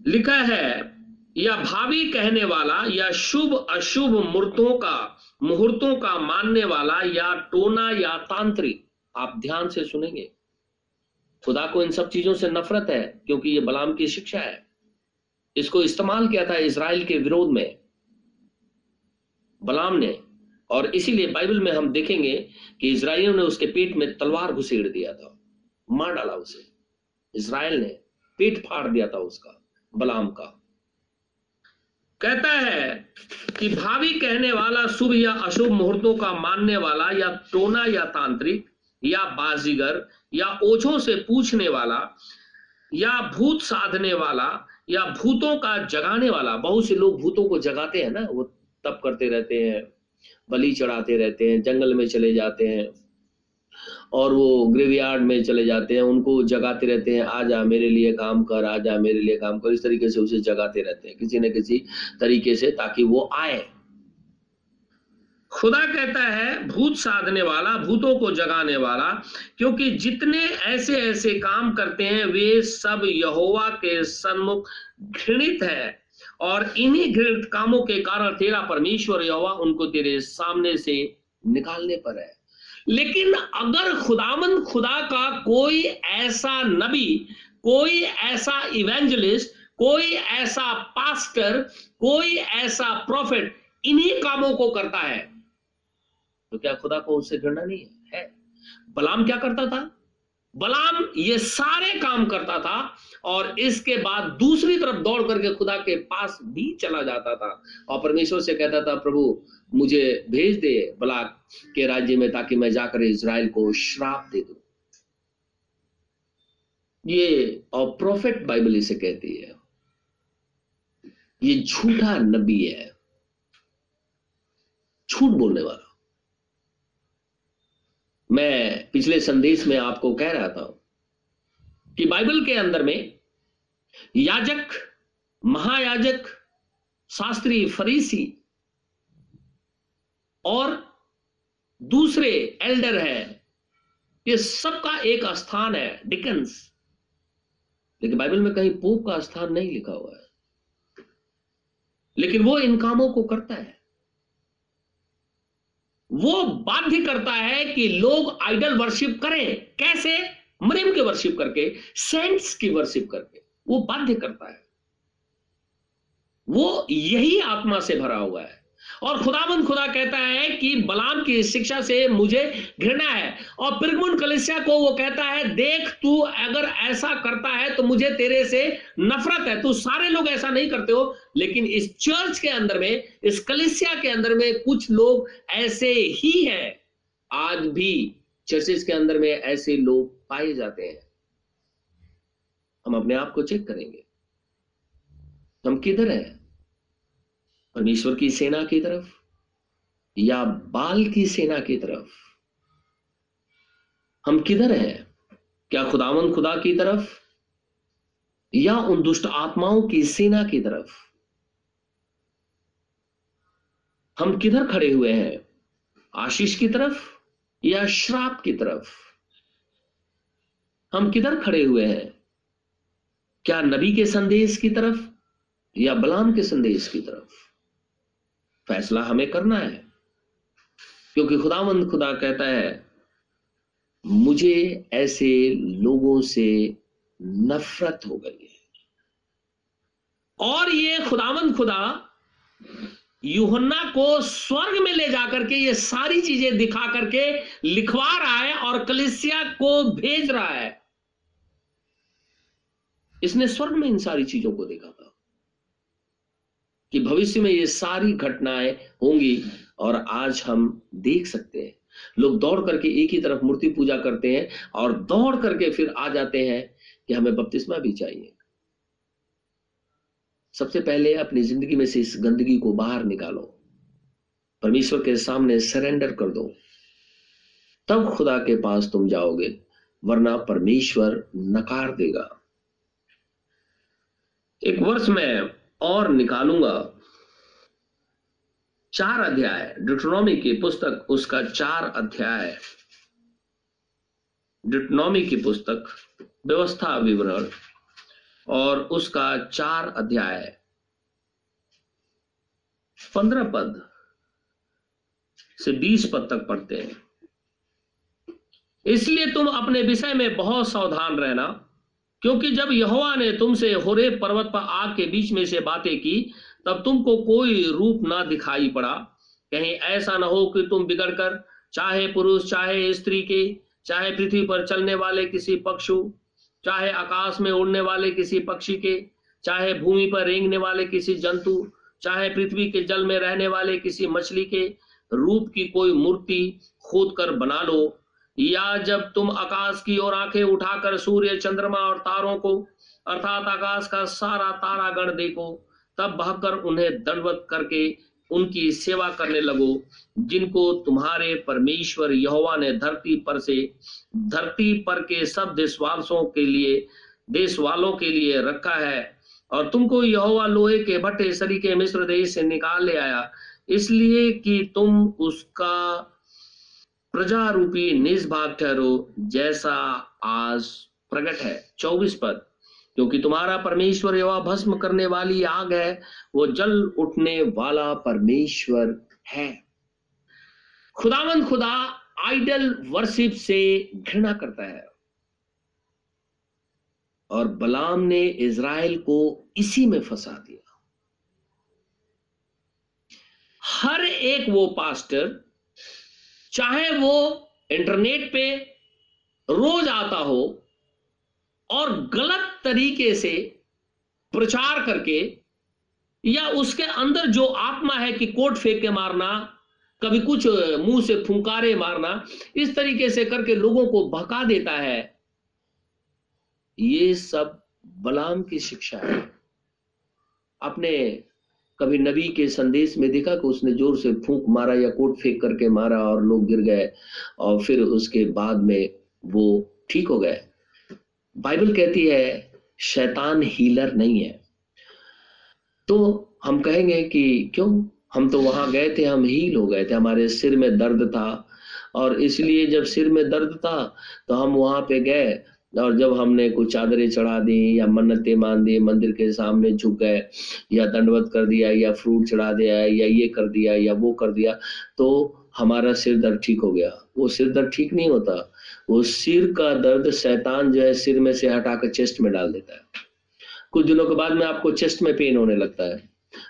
लिखा है, या भावी कहने वाला, या शुभ अशुभ मूर्तों का, मुहूर्तों का मानने वाला, या टोना या तांत्रिक, आप ध्यान से सुनेंगे। खुदा को इन सब चीज़ों से नफरत है, क्योंकि ये बलाम की शिक्षा है। इसको इस्तेमाल किया था इसराइल के विरोध में, बलाम ने। और इसीलिए बाइबल में हम देखेंगे कि इसराइलियों ने उसके पेट में तलवार घुसेड़ दिया था, मार डाला उसे। इसराइल ने पेट फाड़ दिया था उसका, बलाम का। कहता है कि भावी कहने वाला शुभ या अशुभ मुहूर्तों का मानने वाला या टोना या तांत्रिक या बाजीगर या ओझों से पूछने वाला या भूत साधने वाला या भूतों का जगाने वाला, बहुत से लोग भूतों को जगाते हैं ना, वो तप करते रहते हैं, बलि चढ़ाते रहते हैं, जंगल में चले जाते हैं, और वो ग्रेवयार्ड में चले जाते हैं, उनको जगाते रहते हैं, आ जा मेरे लिए काम कर, आ जा मेरे लिए काम कर, इस तरीके से उसे जगाते रहते हैं, किसी न किसी तरीके से ताकि वो आए। खुदा कहता है, भूत साधने वाला, भूतों को जगाने वाला, क्योंकि जितने ऐसे ऐसे काम करते हैं, वे सब यहोवा के सन्मुख घृणित है। और इन्हीं घृणित कामों के कारण तेरा परमेश्वर यहोवा उनको तेरे सामने से निकालने पर है। लेकिन अगर खुदामंद, खुदा का कोई ऐसा नबी, कोई ऐसा इवेंजलिस्ट, कोई ऐसा पास्टर, कोई ऐसा प्रॉफिट इन्हीं कामों को करता है तो क्या खुदा को उससे घृणा नहीं है, बलाम क्या करता था? बलाम ये सारे काम करता था और इसके बाद दूसरी तरफ़ दौड़ करके खुदा के पास भी चला जाता था। और परमेश्वर से कहता था प्रभु मुझे भेज दे बलाक के राज्य में ताकि मैं जाकर इज़राइल को श्राप दे दू। ये और प्रोफेट बाइबल इसे कहती है। ये झूठा नबी है। झूठ बोलने वाला। मैं पिछले संदेश में आपको कह रहा था कि बाइबल के अंदर में याजक, महायाजक, शास्त्री, फरीसी और दूसरे एल्डर है, ये सबका एक स्थान है, डिकन्स। लेकिन बाइबल में कहीं पोप का स्थान नहीं लिखा हुआ है। लेकिन वो इन कामों को करता है। वो बाध्य करता है कि लोग आइडल वर्शिप करें। कैसे? मरियम के वर्शिप करके सेंट्स की वर्शिप करके। वो बाध्य करता है। वो यही आत्मा से भरा हुआ है। और खुदाबंद खुदा कहता है कि बलाम की शिक्षा से मुझे घृणा है। और पिरगुन कलिसिया को वो कहता है, देख, तू अगर ऐसा करता है तो मुझे तेरे से नफरत है। तू सारे लोग ऐसा नहीं करते हो, लेकिन इस चर्च के अंदर में, इस कलिसिया के अंदर में कुछ लोग ऐसे ही हैं। आज भी चर्चेस के अंदर में ऐसे लोग पाए जाते हैं। हम अपने आप को चेक करेंगे। हम किधर हैं? परमेश्वर की सेना की तरफ़ या बाल की सेना की तरफ़? हम किधर हैं? क्या खुदावन खुदा की तरफ़? या उन दुष्ट आत्माओं की सेना की तरफ़? हम किधर खड़े हुए हैं? आशीष की तरफ़ या श्राप की तरफ़? हम किधर खड़े हुए हैं? क्या नबी के संदेश की तरफ़ या बलाम के संदेश की तरफ़? फैसला हमें करना है। क्योंकि खुदावंद खुदा कहता है, मुझे ऐसे लोगों से नफरत हो गई है। और ये खुदावंद खुदा यूहन्ना को स्वर्ग में ले जाकर के ये सारी चीज़ें दिखा करके लिखवा रहा है और कलिसिया को भेज रहा है। इसने स्वर्ग में इन सारी चीज़ों को देखा था। कि भविष्य में ये सारी घटनाएँ होंगी और आज हम देख सकते हैं। लोग दौड़ करके एक ही तरफ़ मूर्ति पूजा करते हैं और दौड़ करके फिर आ जाते हैं कि हमें बपतिस्मा भी चाहिए। सबसे पहले अपनी ज़िंदगी में से इस गंदगी को बाहर निकालो। परमेश्वर के सामने सरेंडर कर दो। तब खुदा के पास तुम जाओगे, वरना परमेश्वर नकार देगा। एक वर्ष में और निकालूँगा। चार अध्याय डिट्रोनॉमी की पुस्तक, उसका चार अध्याय। डिट्रोनॉमी की पुस्तक, व्यवस्था विवरण, और उसका चार अध्याय। पंद्रह पद से बीस पद तक पढ़ते हैं। इसलिए तुम अपने विषय में बहुत सावधान रहना। क्योंकि जब यहोवा ने तुमसे होरे पर्वत पर आग के बीच में से बातें की, तब तुमको कोई रूप ना दिखाई पड़ा। कहीं ऐसा ना हो कि तुम बिगड़कर, चाहे पुरुष, चाहे स्त्री के, चाहे पृथ्वी पर चलने वाले किसी पक्षु, चाहे आकाश में उड़ने वाले किसी पक्षी के, चाहे भूमि पर रेंगने वाले किसी जंतु, चाहे पृथ्वी के जल में रहने वाले किसी मछली के, रूप की कोई मूर्ति खोद कर बना लो। या जब तुम आकाश की ओर आँखें उठाकर सूर्य, चंद्रमा और तारों को, अर्थात आकाश का सारा तारागण देखो, तब बहकर उन्हें दंडवत करके उनकी सेवा करने लगो, जिनको तुम्हारे परमेश्वर यहोवा ने धरती पर से, धरती पर के सब देशवासों के लिए देश वालों के लिए रखा है। और तुमको यहोवा लोहे के भट्टे सरीके मिस्र देश से निकाल ले आया। इसलिए कि तुम उसका प्रजा रूपी निज भाग ठहरो जैसा आज प्रकट है। चौबीस पद, क्योंकि तुम्हारा परमेश्वर यवा भस्म करने वाली आग है, वो जल उठने वाला परमेश्वर है। खुदावन खुदा आइडल वर्शिप से घृणा करता है। और बलाम ने इज़राइल को इसी में फंसा दिया। हर एक वो पास्टर चाहे वो इंटरनेट पे रोज आता हो और गलत तरीके से प्रचार करके या उसके अंदर जो आत्मा है कि कोट फेंक के मारना, कभी कुछ मुँह से फुंकारे मारना, इस तरीके से करके लोगों को भका देता है, ये सब बलाम की शिक्षा है। आपने कभी नबी के संदेश में देखा कि उसने ज़ोर से फूंक मारा या कोट फेंक करके मारा और लोग गिर गए और फिर उसके बाद में वो ठीक हो गए। बाइबल कहती है, शैतान हीलर नहीं है। तो हम कहेंगे कि क्यों? हम तो वहाँ गए थे, हम हील हो गए थे, हमारे सिर में दर्द था और इसलिए जब सिर में दर्द था तो हम वहाँ पे गए और जब हमने कुछ चादरें चढ़ा दी या मन्नतें मान दी, मंदिर के सामने झुक गए या दंडवत कर दिया या फ्रूट चढ़ा दिया या ये कर दिया या वो कर दिया तो हमारा सिर दर्द ठीक हो गया। वो सिर दर्द ठीक नहीं होता। वो सिर का दर्द शैतान जो है सिर में से हटाकर चेस्ट में डाल देता है। कुछ दिनों के बाद में आपको चेस्ट में पेन होने लगता है।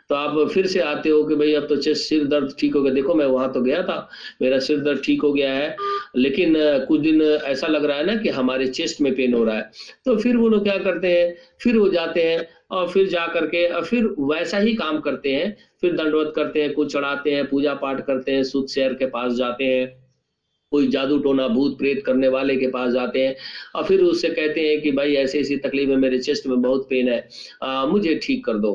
तो आप फिर से आते हो कि भाई अब तो चेस्ट सिर दर्द ठीक हो गया। देखो मैं वहाँ तो गया था मेरा सिर दर्द ठीक हो गया है लेकिन कुछ दिन ऐसा लग रहा है ना कि हमारे चेस्ट में पेन हो रहा है। तो फिर वो लोग क्या करते हैं फिर वो जाते हैं और फिर जा करके और फिर वैसा ही काम करते हैं। फिर दंडवत करते हैं कुछ चढ़ाते हैं पूजा पाठ करते हैं सुध शहर के पास जाते हैं। कोई जादू टोना भूत प्रेत करने वाले के पास जाते हैं और फिर उससे कहते हैं कि भाई ऐसी ऐसी तकलीफ़ है मेरे चेस्ट में बहुत पेन है आ, मुझे ठीक कर दो।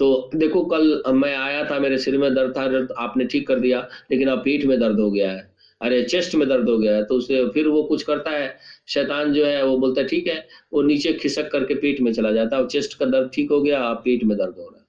तो देखो, कल मैं आया था, मेरे सिर में दर्द था आपने ठीक कर दिया, लेकिन अब पीठ में दर्द हो गया है। अरे, चेस्ट में दर्द हो गया है तो उसे फिर वो कुछ करता है। शैतान जो है, वो बोलता है, ठीक है। वो नीचे खिसक करके पीठ में चला जाता है चेस्ट का दर्द ठीक हो गया, आप पीठ में दर्द हो रहा है।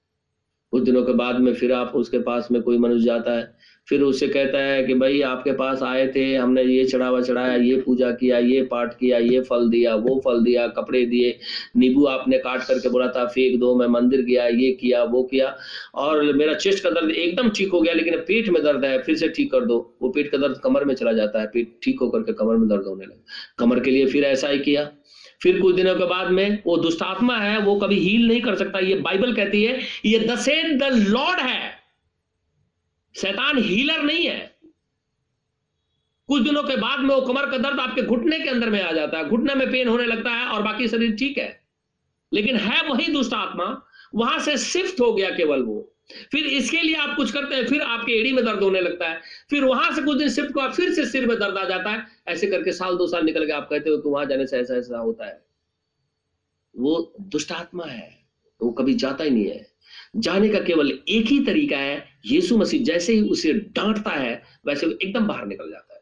कुछ दिनों के बाद में फिर आप उसके पास में कोई मनुष्य जाता है फिर उससे कहता है कि भाई आपके पास आए थे, हमने ये चढ़ावा चढ़ाया, ये पूजा किया, ये पाठ किया, ये फल दिया, वो फल दिया, कपड़े दिए, नींबू आपने काट करके बोला था, फेंक दो, मैं मंदिर गया, ये किया, वो किया। और मेरा चेस्ट का दर्द एकदम ठीक हो गया, लेकिन पेट में दर्द है, फिर से ठीक कर दो। वो पेट का दर्द कमर में चला जाता है, पेट ठीक होकर के कमर में दर्द होने लगा। कमर के लिए फिर ऐसा ही किया। फिर कुछ दिनों के बाद में वो दुष्टात्मा है, वो कभी हील नहीं कर सकता। ये बाइबल कहती है, ये दसेन द लॉर्ड है। शैतान हीलर नहीं है। कुछ दिनों के बाद में वो कमर का दर्द आपके घुटने के अंदर में आ जाता है। घुटने में पेन होने लगता है और बाकी शरीर ठीक है। लेकिन है वही दुष्ट आत्मा, वहाँ से शिफ्ट हो गया केवल वो। फिर इसके लिए आप कुछ करते हैं, फिर आपके एड़ी में दर्द होने लगता है। फिर वहाँ से कुछ दिन शिफ्ट हुआ फिर से सिर में दर्द आ जाता है। ऐसे करके साल दो साल निकल के आप कहते हो कि वहाँ जाने से ऐसा ऐसा होता है। वो दुष्ट आत्मा है। वो कभी जाता ही नहीं है। जाने का केवल एक ही तरीका है, यीशु मसीह जैसे ही उसे डांटता है, वैसे वो एकदम बाहर निकल जाता है।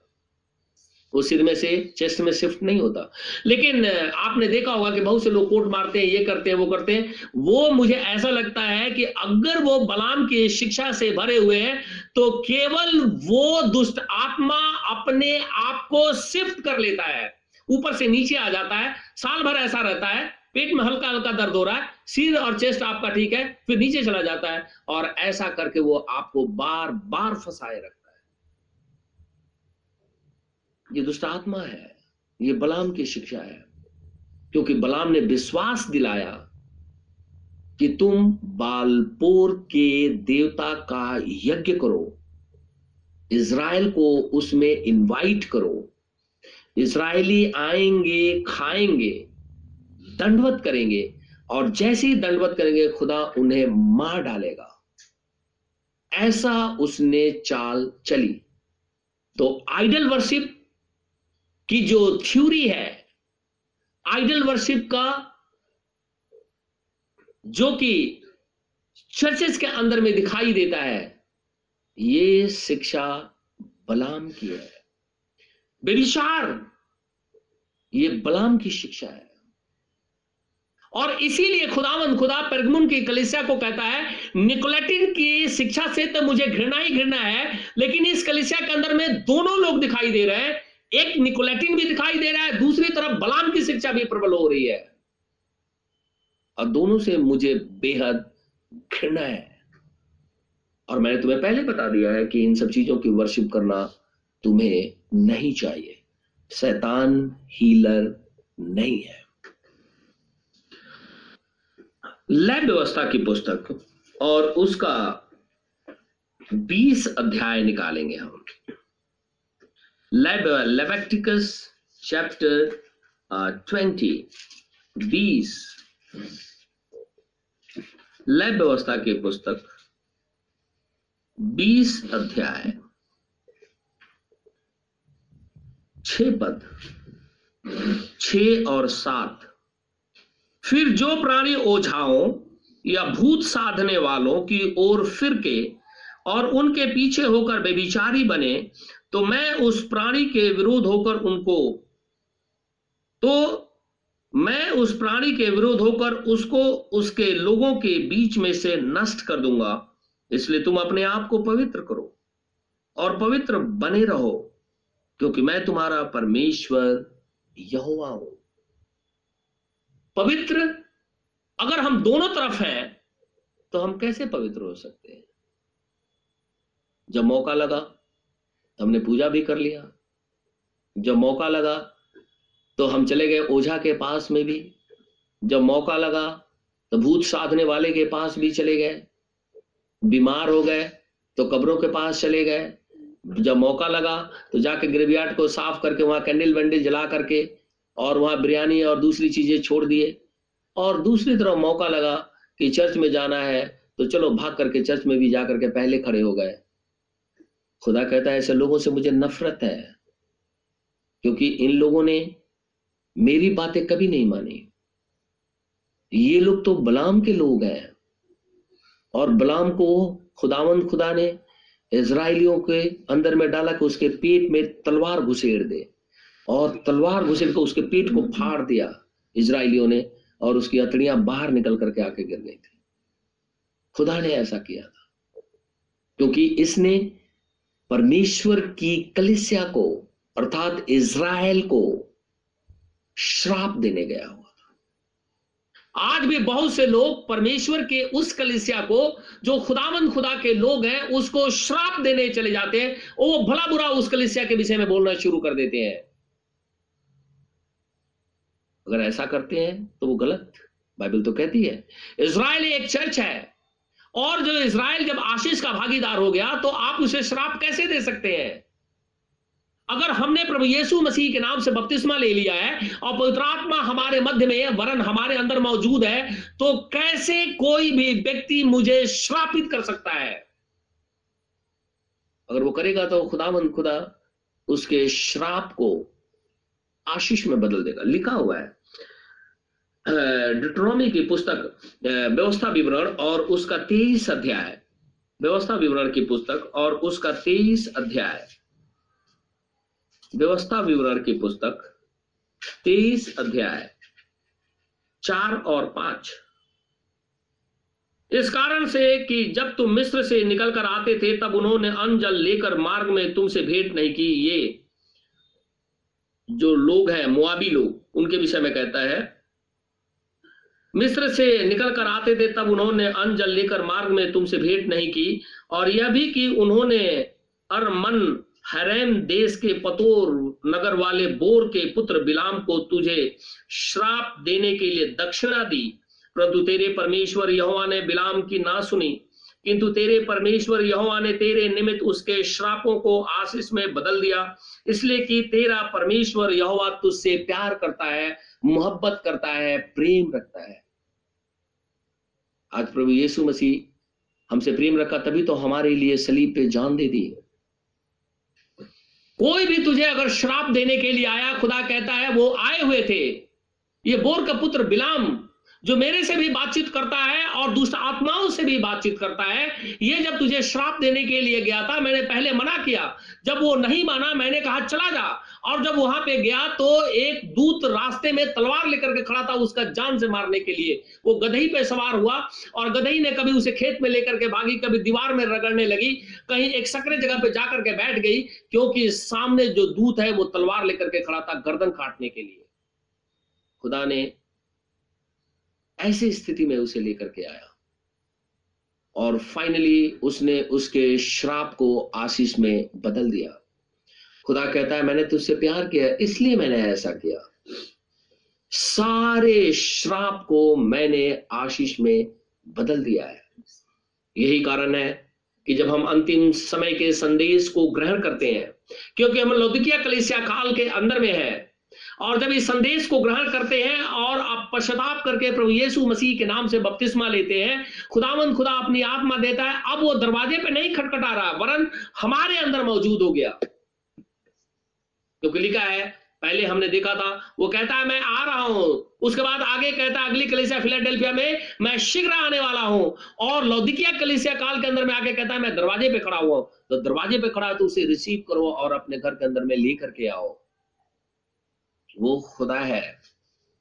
वो सिर में से, चेस्ट में शिफ्ट नहीं होता। लेकिन आपने देखा होगा कि बहुत से लोग कोट मारते हैं, ये करते हैं, वो करते हैं। वो मुझे ऐसा लगता है कि अगर वो बलाम की शिक्षा से भरे हुए हैं तो केवल वो दुष्ट आत्मा अपने आप को शिफ्ट कर लेता है। ऊपर से नीचे आ जाता है। साल भर ऐसा रहता है पेट में हल्का हल्का दर्द हो रहा है, सिर और चेस्ट आपका ठीक है, फिर नीचे चला जाता है और ऐसा करके वो आपको बार बार फंसाए रखता है। ये दुष्ट आत्मा है, ये बलाम की शिक्षा है, क्योंकि बलाम ने विश्वास दिलाया कि तुम बालपोर के देवता का यज्ञ करो, इज़राइल को उसमें इनवाइट करो, इज़राइली आएँगे, खाएँगे दंडवत करेंगे और जैसे ही दंडवत करेंगे, खुदा उन्हें मार डालेगा। ऐसा उसने चाल चली। तो आइडल वर्शिप की जो थ्योरी है, आइडल वर्शिप का, जो कि चर्चेस के अंदर में दिखाई देता है, ये शिक्षा बलाम की है। बेविचार ये बलाम की शिक्षा है। और इसीलिए खुदावन खुदा परगमुन की कलिसिया को कहता है, निकोलेटिन की शिक्षा से तो मुझे घृणा ही घृणा है, लेकिन इस कलिसिया के अंदर में दोनों लोग दिखाई दे रहे हैं। एक निकोलेटिन भी दिखाई दे रहा है, दूसरी तरफ़ बलाम की शिक्षा भी प्रबल हो रही है। और दोनों से मुझे बेहद घृणा है। और मैंने तुम्हें पहले बता दिया है कि इन सब चीज़ों की वर्शिप करना तुम्हें नहीं चाहिए। शैतान हीलर नहीं है। लैब व्यवस्था की पुस्तक और उसका 20 अध्याय निकालेंगे हम। लैब लेवेक्टिकस चैप्टर ट्वेंटी, बीस। लैब व्यवस्था की पुस्तक 20 अध्याय। छ पद छ और सात। फिर जो प्राणी ओझाओं या भूत साधने वालों की ओर फिर के और उनके पीछे होकर बेविचारी बने तो मैं उस प्राणी के विरोध होकर उनको तो मैं उस प्राणी के विरोध होकर उसको, उसके लोगों के बीच में से नष्ट कर दूँगा। इसलिए तुम अपने आप को पवित्र करो और पवित्र बने रहो, क्योंकि मैं तुम्हारा परमेश्वर यहोवा हूँ। पवित्र, अगर हम दोनों तरफ़ हैं तो हम कैसे पवित्र हो सकते हैं? जब मौका लगा तो हमने पूजा भी कर लिया। जब मौका लगा तो हम चले गए ओझा के पास में भी। जब मौका लगा तो भूत साधने वाले के पास भी चले गए। बीमार हो गए तो कब्रों के पास चले गए। जब मौका लगा तो जाके ग्रेवियार्ड को साफ़ करके, वहाँ कैंडल वैंडल जला करके और वहाँ बिरयानी और दूसरी चीज़ें छोड़ दिए। और दूसरी तरफ़ मौका लगा कि चर्च में जाना है तो चलो भाग करके चर्च में भी जा करके पहले खड़े हो गए। खुदा कहता है, ऐसे लोगों से मुझे नफरत है, क्योंकि इन लोगों ने मेरी बातें कभी नहीं मानी। ये लोग तो बलाम के लोग हैं, और बलाम को खुदावंद खुदा ने इसराइलियों के अंदर में डाला कि उसके पेट में तलवार घुसेड़ दे। और तलवार कर उसके पीठ को फाड़ दिया इसराइलियों ने और उसकी अतड़ियाँ बाहर निकल करके आके गिर गई थी। खुदा ने ऐसा किया था। क्योंकि इसने परमेश्वर की कलिसिया को, अर्थात इज़राइल को श्राप देने गया हुआ था। आज भी बहुत से लोग परमेश्वर के उस कलिसिया को, जो खुदावंद खुदा के लोग हैं, उसको श्राप देने चले जाते हैं। वो भला बुरा उस कलिसिया के विषय में बोलना शुरू कर देते हैं। अगर ऐसा करते हैं तो वो गलत। बाइबल तो कहती है इसराइल एक चर्च है, और जो इसराइल जब आशीष का भागीदार हो गया तो आप उसे श्राप कैसे दे सकते हैं? अगर हमने प्रभु यीशु मसीह के नाम से बपतिस्मा ले लिया है, और पवित्र आत्मा हमारे मध्य में वरन हमारे अंदर मौजूद है तो कैसे कोई भी व्यक्ति मुझे श्रापित कर सकता है? अगर वो करेगा तो खुदावंद खुदा उसके श्राप को आशीष में बदल देगा। लिखा हुआ है डिट्रोमी की पुस्तक व्यवस्था विवरण और उसका तेईस अध्याय। व्यवस्था विवरण की पुस्तक और उसका तेईस अध्याय। व्यवस्था विवरण की पुस्तक, तेईस अध्याय। चार और पाँच। इस कारण से कि जब तुम मिस्र से निकलकर आते थे, तब उन्होंने अन्न जल लेकर मार्ग में तुमसे भेंट नहीं की। ये जो लोग हैं, मुआबी लोग, उनके विषय में कहता है, मिस्र से निकल कर आते थे, तब उन्होंने अन्न जल लेकर मार्ग में तुमसे भेंट नहीं की और यह भी कि उन्होंने अरमन हरैम देश के पतोर नगर वाले बोर के पुत्र बिलाम को तुझे श्राप देने के लिए दक्षिणा दी। परंतु तेरे परमेश्वर यहोवा ने बिलाम की ना सुनी। किंतु तेरे परमेश्वर यहोवा ने तेरे निमित्त उसके श्रापों को आशीष में बदल दिया, इसलिए कि तेरा परमेश्वर यहोवा तुझसे प्यार करता है, मोहब्बत करता है, प्रेम रखता है। आज प्रभु यीशु मसीह हमसे प्रेम रखा, तभी तो हमारे लिए सलीब पे जान दे दी कोई भी तुझे अगर श्राप देने के लिए आया, खुदा कहता है, वो आए हुए थे। ये बोर का पुत्र बिलाम जो मेरे से भी बातचीत करता है और दुष्ट आत्माओं से भी बातचीत करता है, ये जब तुझे श्राप देने के लिए गया था, मैंने पहले मना किया। जब वो नहीं माना, मैंने कहा, चला जा। और जब वहाँ पे गया तो एक दूत रास्ते में तलवार लेकर के खड़ा था उसका जान से मारने के लिए। वो गधई पे सवार हुआ और गधई ने कभी उसे खेत में लेकर के भागी, कभी दीवार में रगड़ने लगी, कहीं एक सकरे जगह पे जाकर के बैठ गई, क्योंकि सामने जो दूत है, वो तलवार लेकर के खड़ा था गर्दन काटने के लिए। खुदा ने ऐसी स्थिति में उसे लेकर के आया। और फाइनली उसने उसके श्राप को आशीष में बदल दिया। खुदा कहता है, मैंने तुझसे प्यार किया, इसलिए मैंने ऐसा किया। सारे श्राप को मैंने आशीष में बदल दिया है। यही कारण है कि जब हम अंतिम समय के संदेश को ग्रहण करते हैं, क्योंकि हम लौदिकिया कलेसिया काल के अंदर में है और जब इस संदेश को ग्रहण करते हैं और आप पश्चाताप करके प्रभु यीशु मसीह के नाम से बपतिस्मा लेते हैं खुदावंद खुदा अपनी आत्मा देता है, अब वो दरवाजे पे नहीं खटखटा रहा, वरन हमारे अंदर मौजूद हो गया। क्योंकि लिखा है, पहले हमने देखा था, वो कहता है, मैं आ रहा हूँ। उसके बाद आगे कहता है, अगली कलिसिया फिलाडेल्फिया में, मैं शीघ्र आने वाला हूँ। और लौदिकिया कलिसिया काल के अंदर में आगे कहता है, मैं दरवाजे पे खड़ा हुआ तो दरवाजे पे खड़ा है तो उसे रिसीव करो और अपने घर के अंदर में लेकर के आओ। वो खुदा है।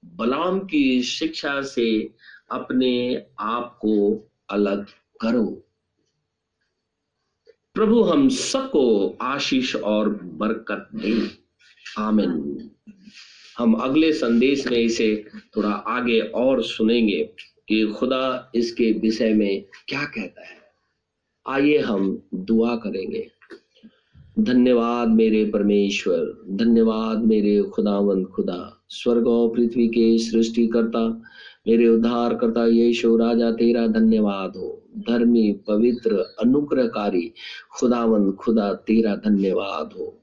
बलाम की शिक्षा से अपने आप को अलग करो। प्रभु, हम सबको आशीष और बरकत दे। आमिन। हम अगले संदेश में इसे थोड़ा आगे और सुनेंगे कि खुदा इसके विषय में क्या कहता है। आइए हम दुआ करेंगे। धन्यवाद मेरे परमेश्वर, धन्यवाद मेरे खुदावंद खुदा। स्वर्ग और पृथ्वी के सृष्टि करता मेरे उद्धार करता यीशु, राजा तेरा धन्यवाद हो। धर्मी, पवित्र, अनुग्रहकारी खुदावंद खुदा तेरा धन्यवाद हो।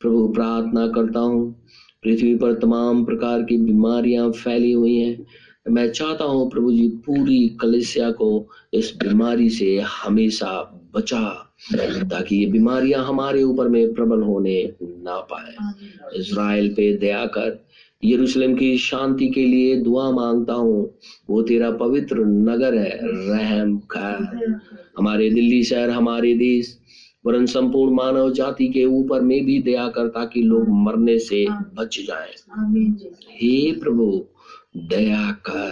प्रभु, प्रार्थना करता हूँ, पृथ्वी पर तमाम प्रकार की बीमारियाँ फैली हुई हैं। मैं चाहता हूँ प्रभु जी पूरी कलिसिया को इस बीमारी से हमेशा बचा ताकि ये बीमारियाँ हमारे ऊपर में प्रबल होने ना पाए। इसराइल पे दया कर यरूशलेम की शांति के लिए दुआ माँगता हूँ। वो तेरा पवित्र नगर है रहम कर हमारे दिल्ली शहर हमारे देश वरन संपूर्ण मानव जाति के ऊपर में भी दया कर ताकि लोग मरने से बच जाएँ। हे प्रभु दया कर।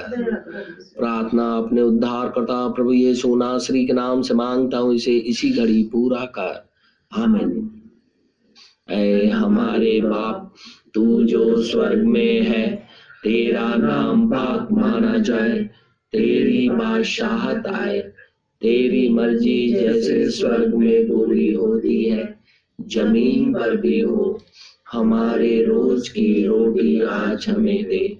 प्रार्थना अपने उद्धार करता प्रभु ये सोना श्री के नाम से माँगता हूँ, इसे इसी घड़ी पूरा कर। आमीन। ऐ हमारे बाप, तू जो स्वर्ग में है, तेरा नाम पाक माना जाए। तेरी बादशाहत आए, तेरी मर्ज़ी जैसे स्वर्ग में पूरी होती है, ज़मीन पर भी हो। हमारे रोज की रोटी आज हमें दे।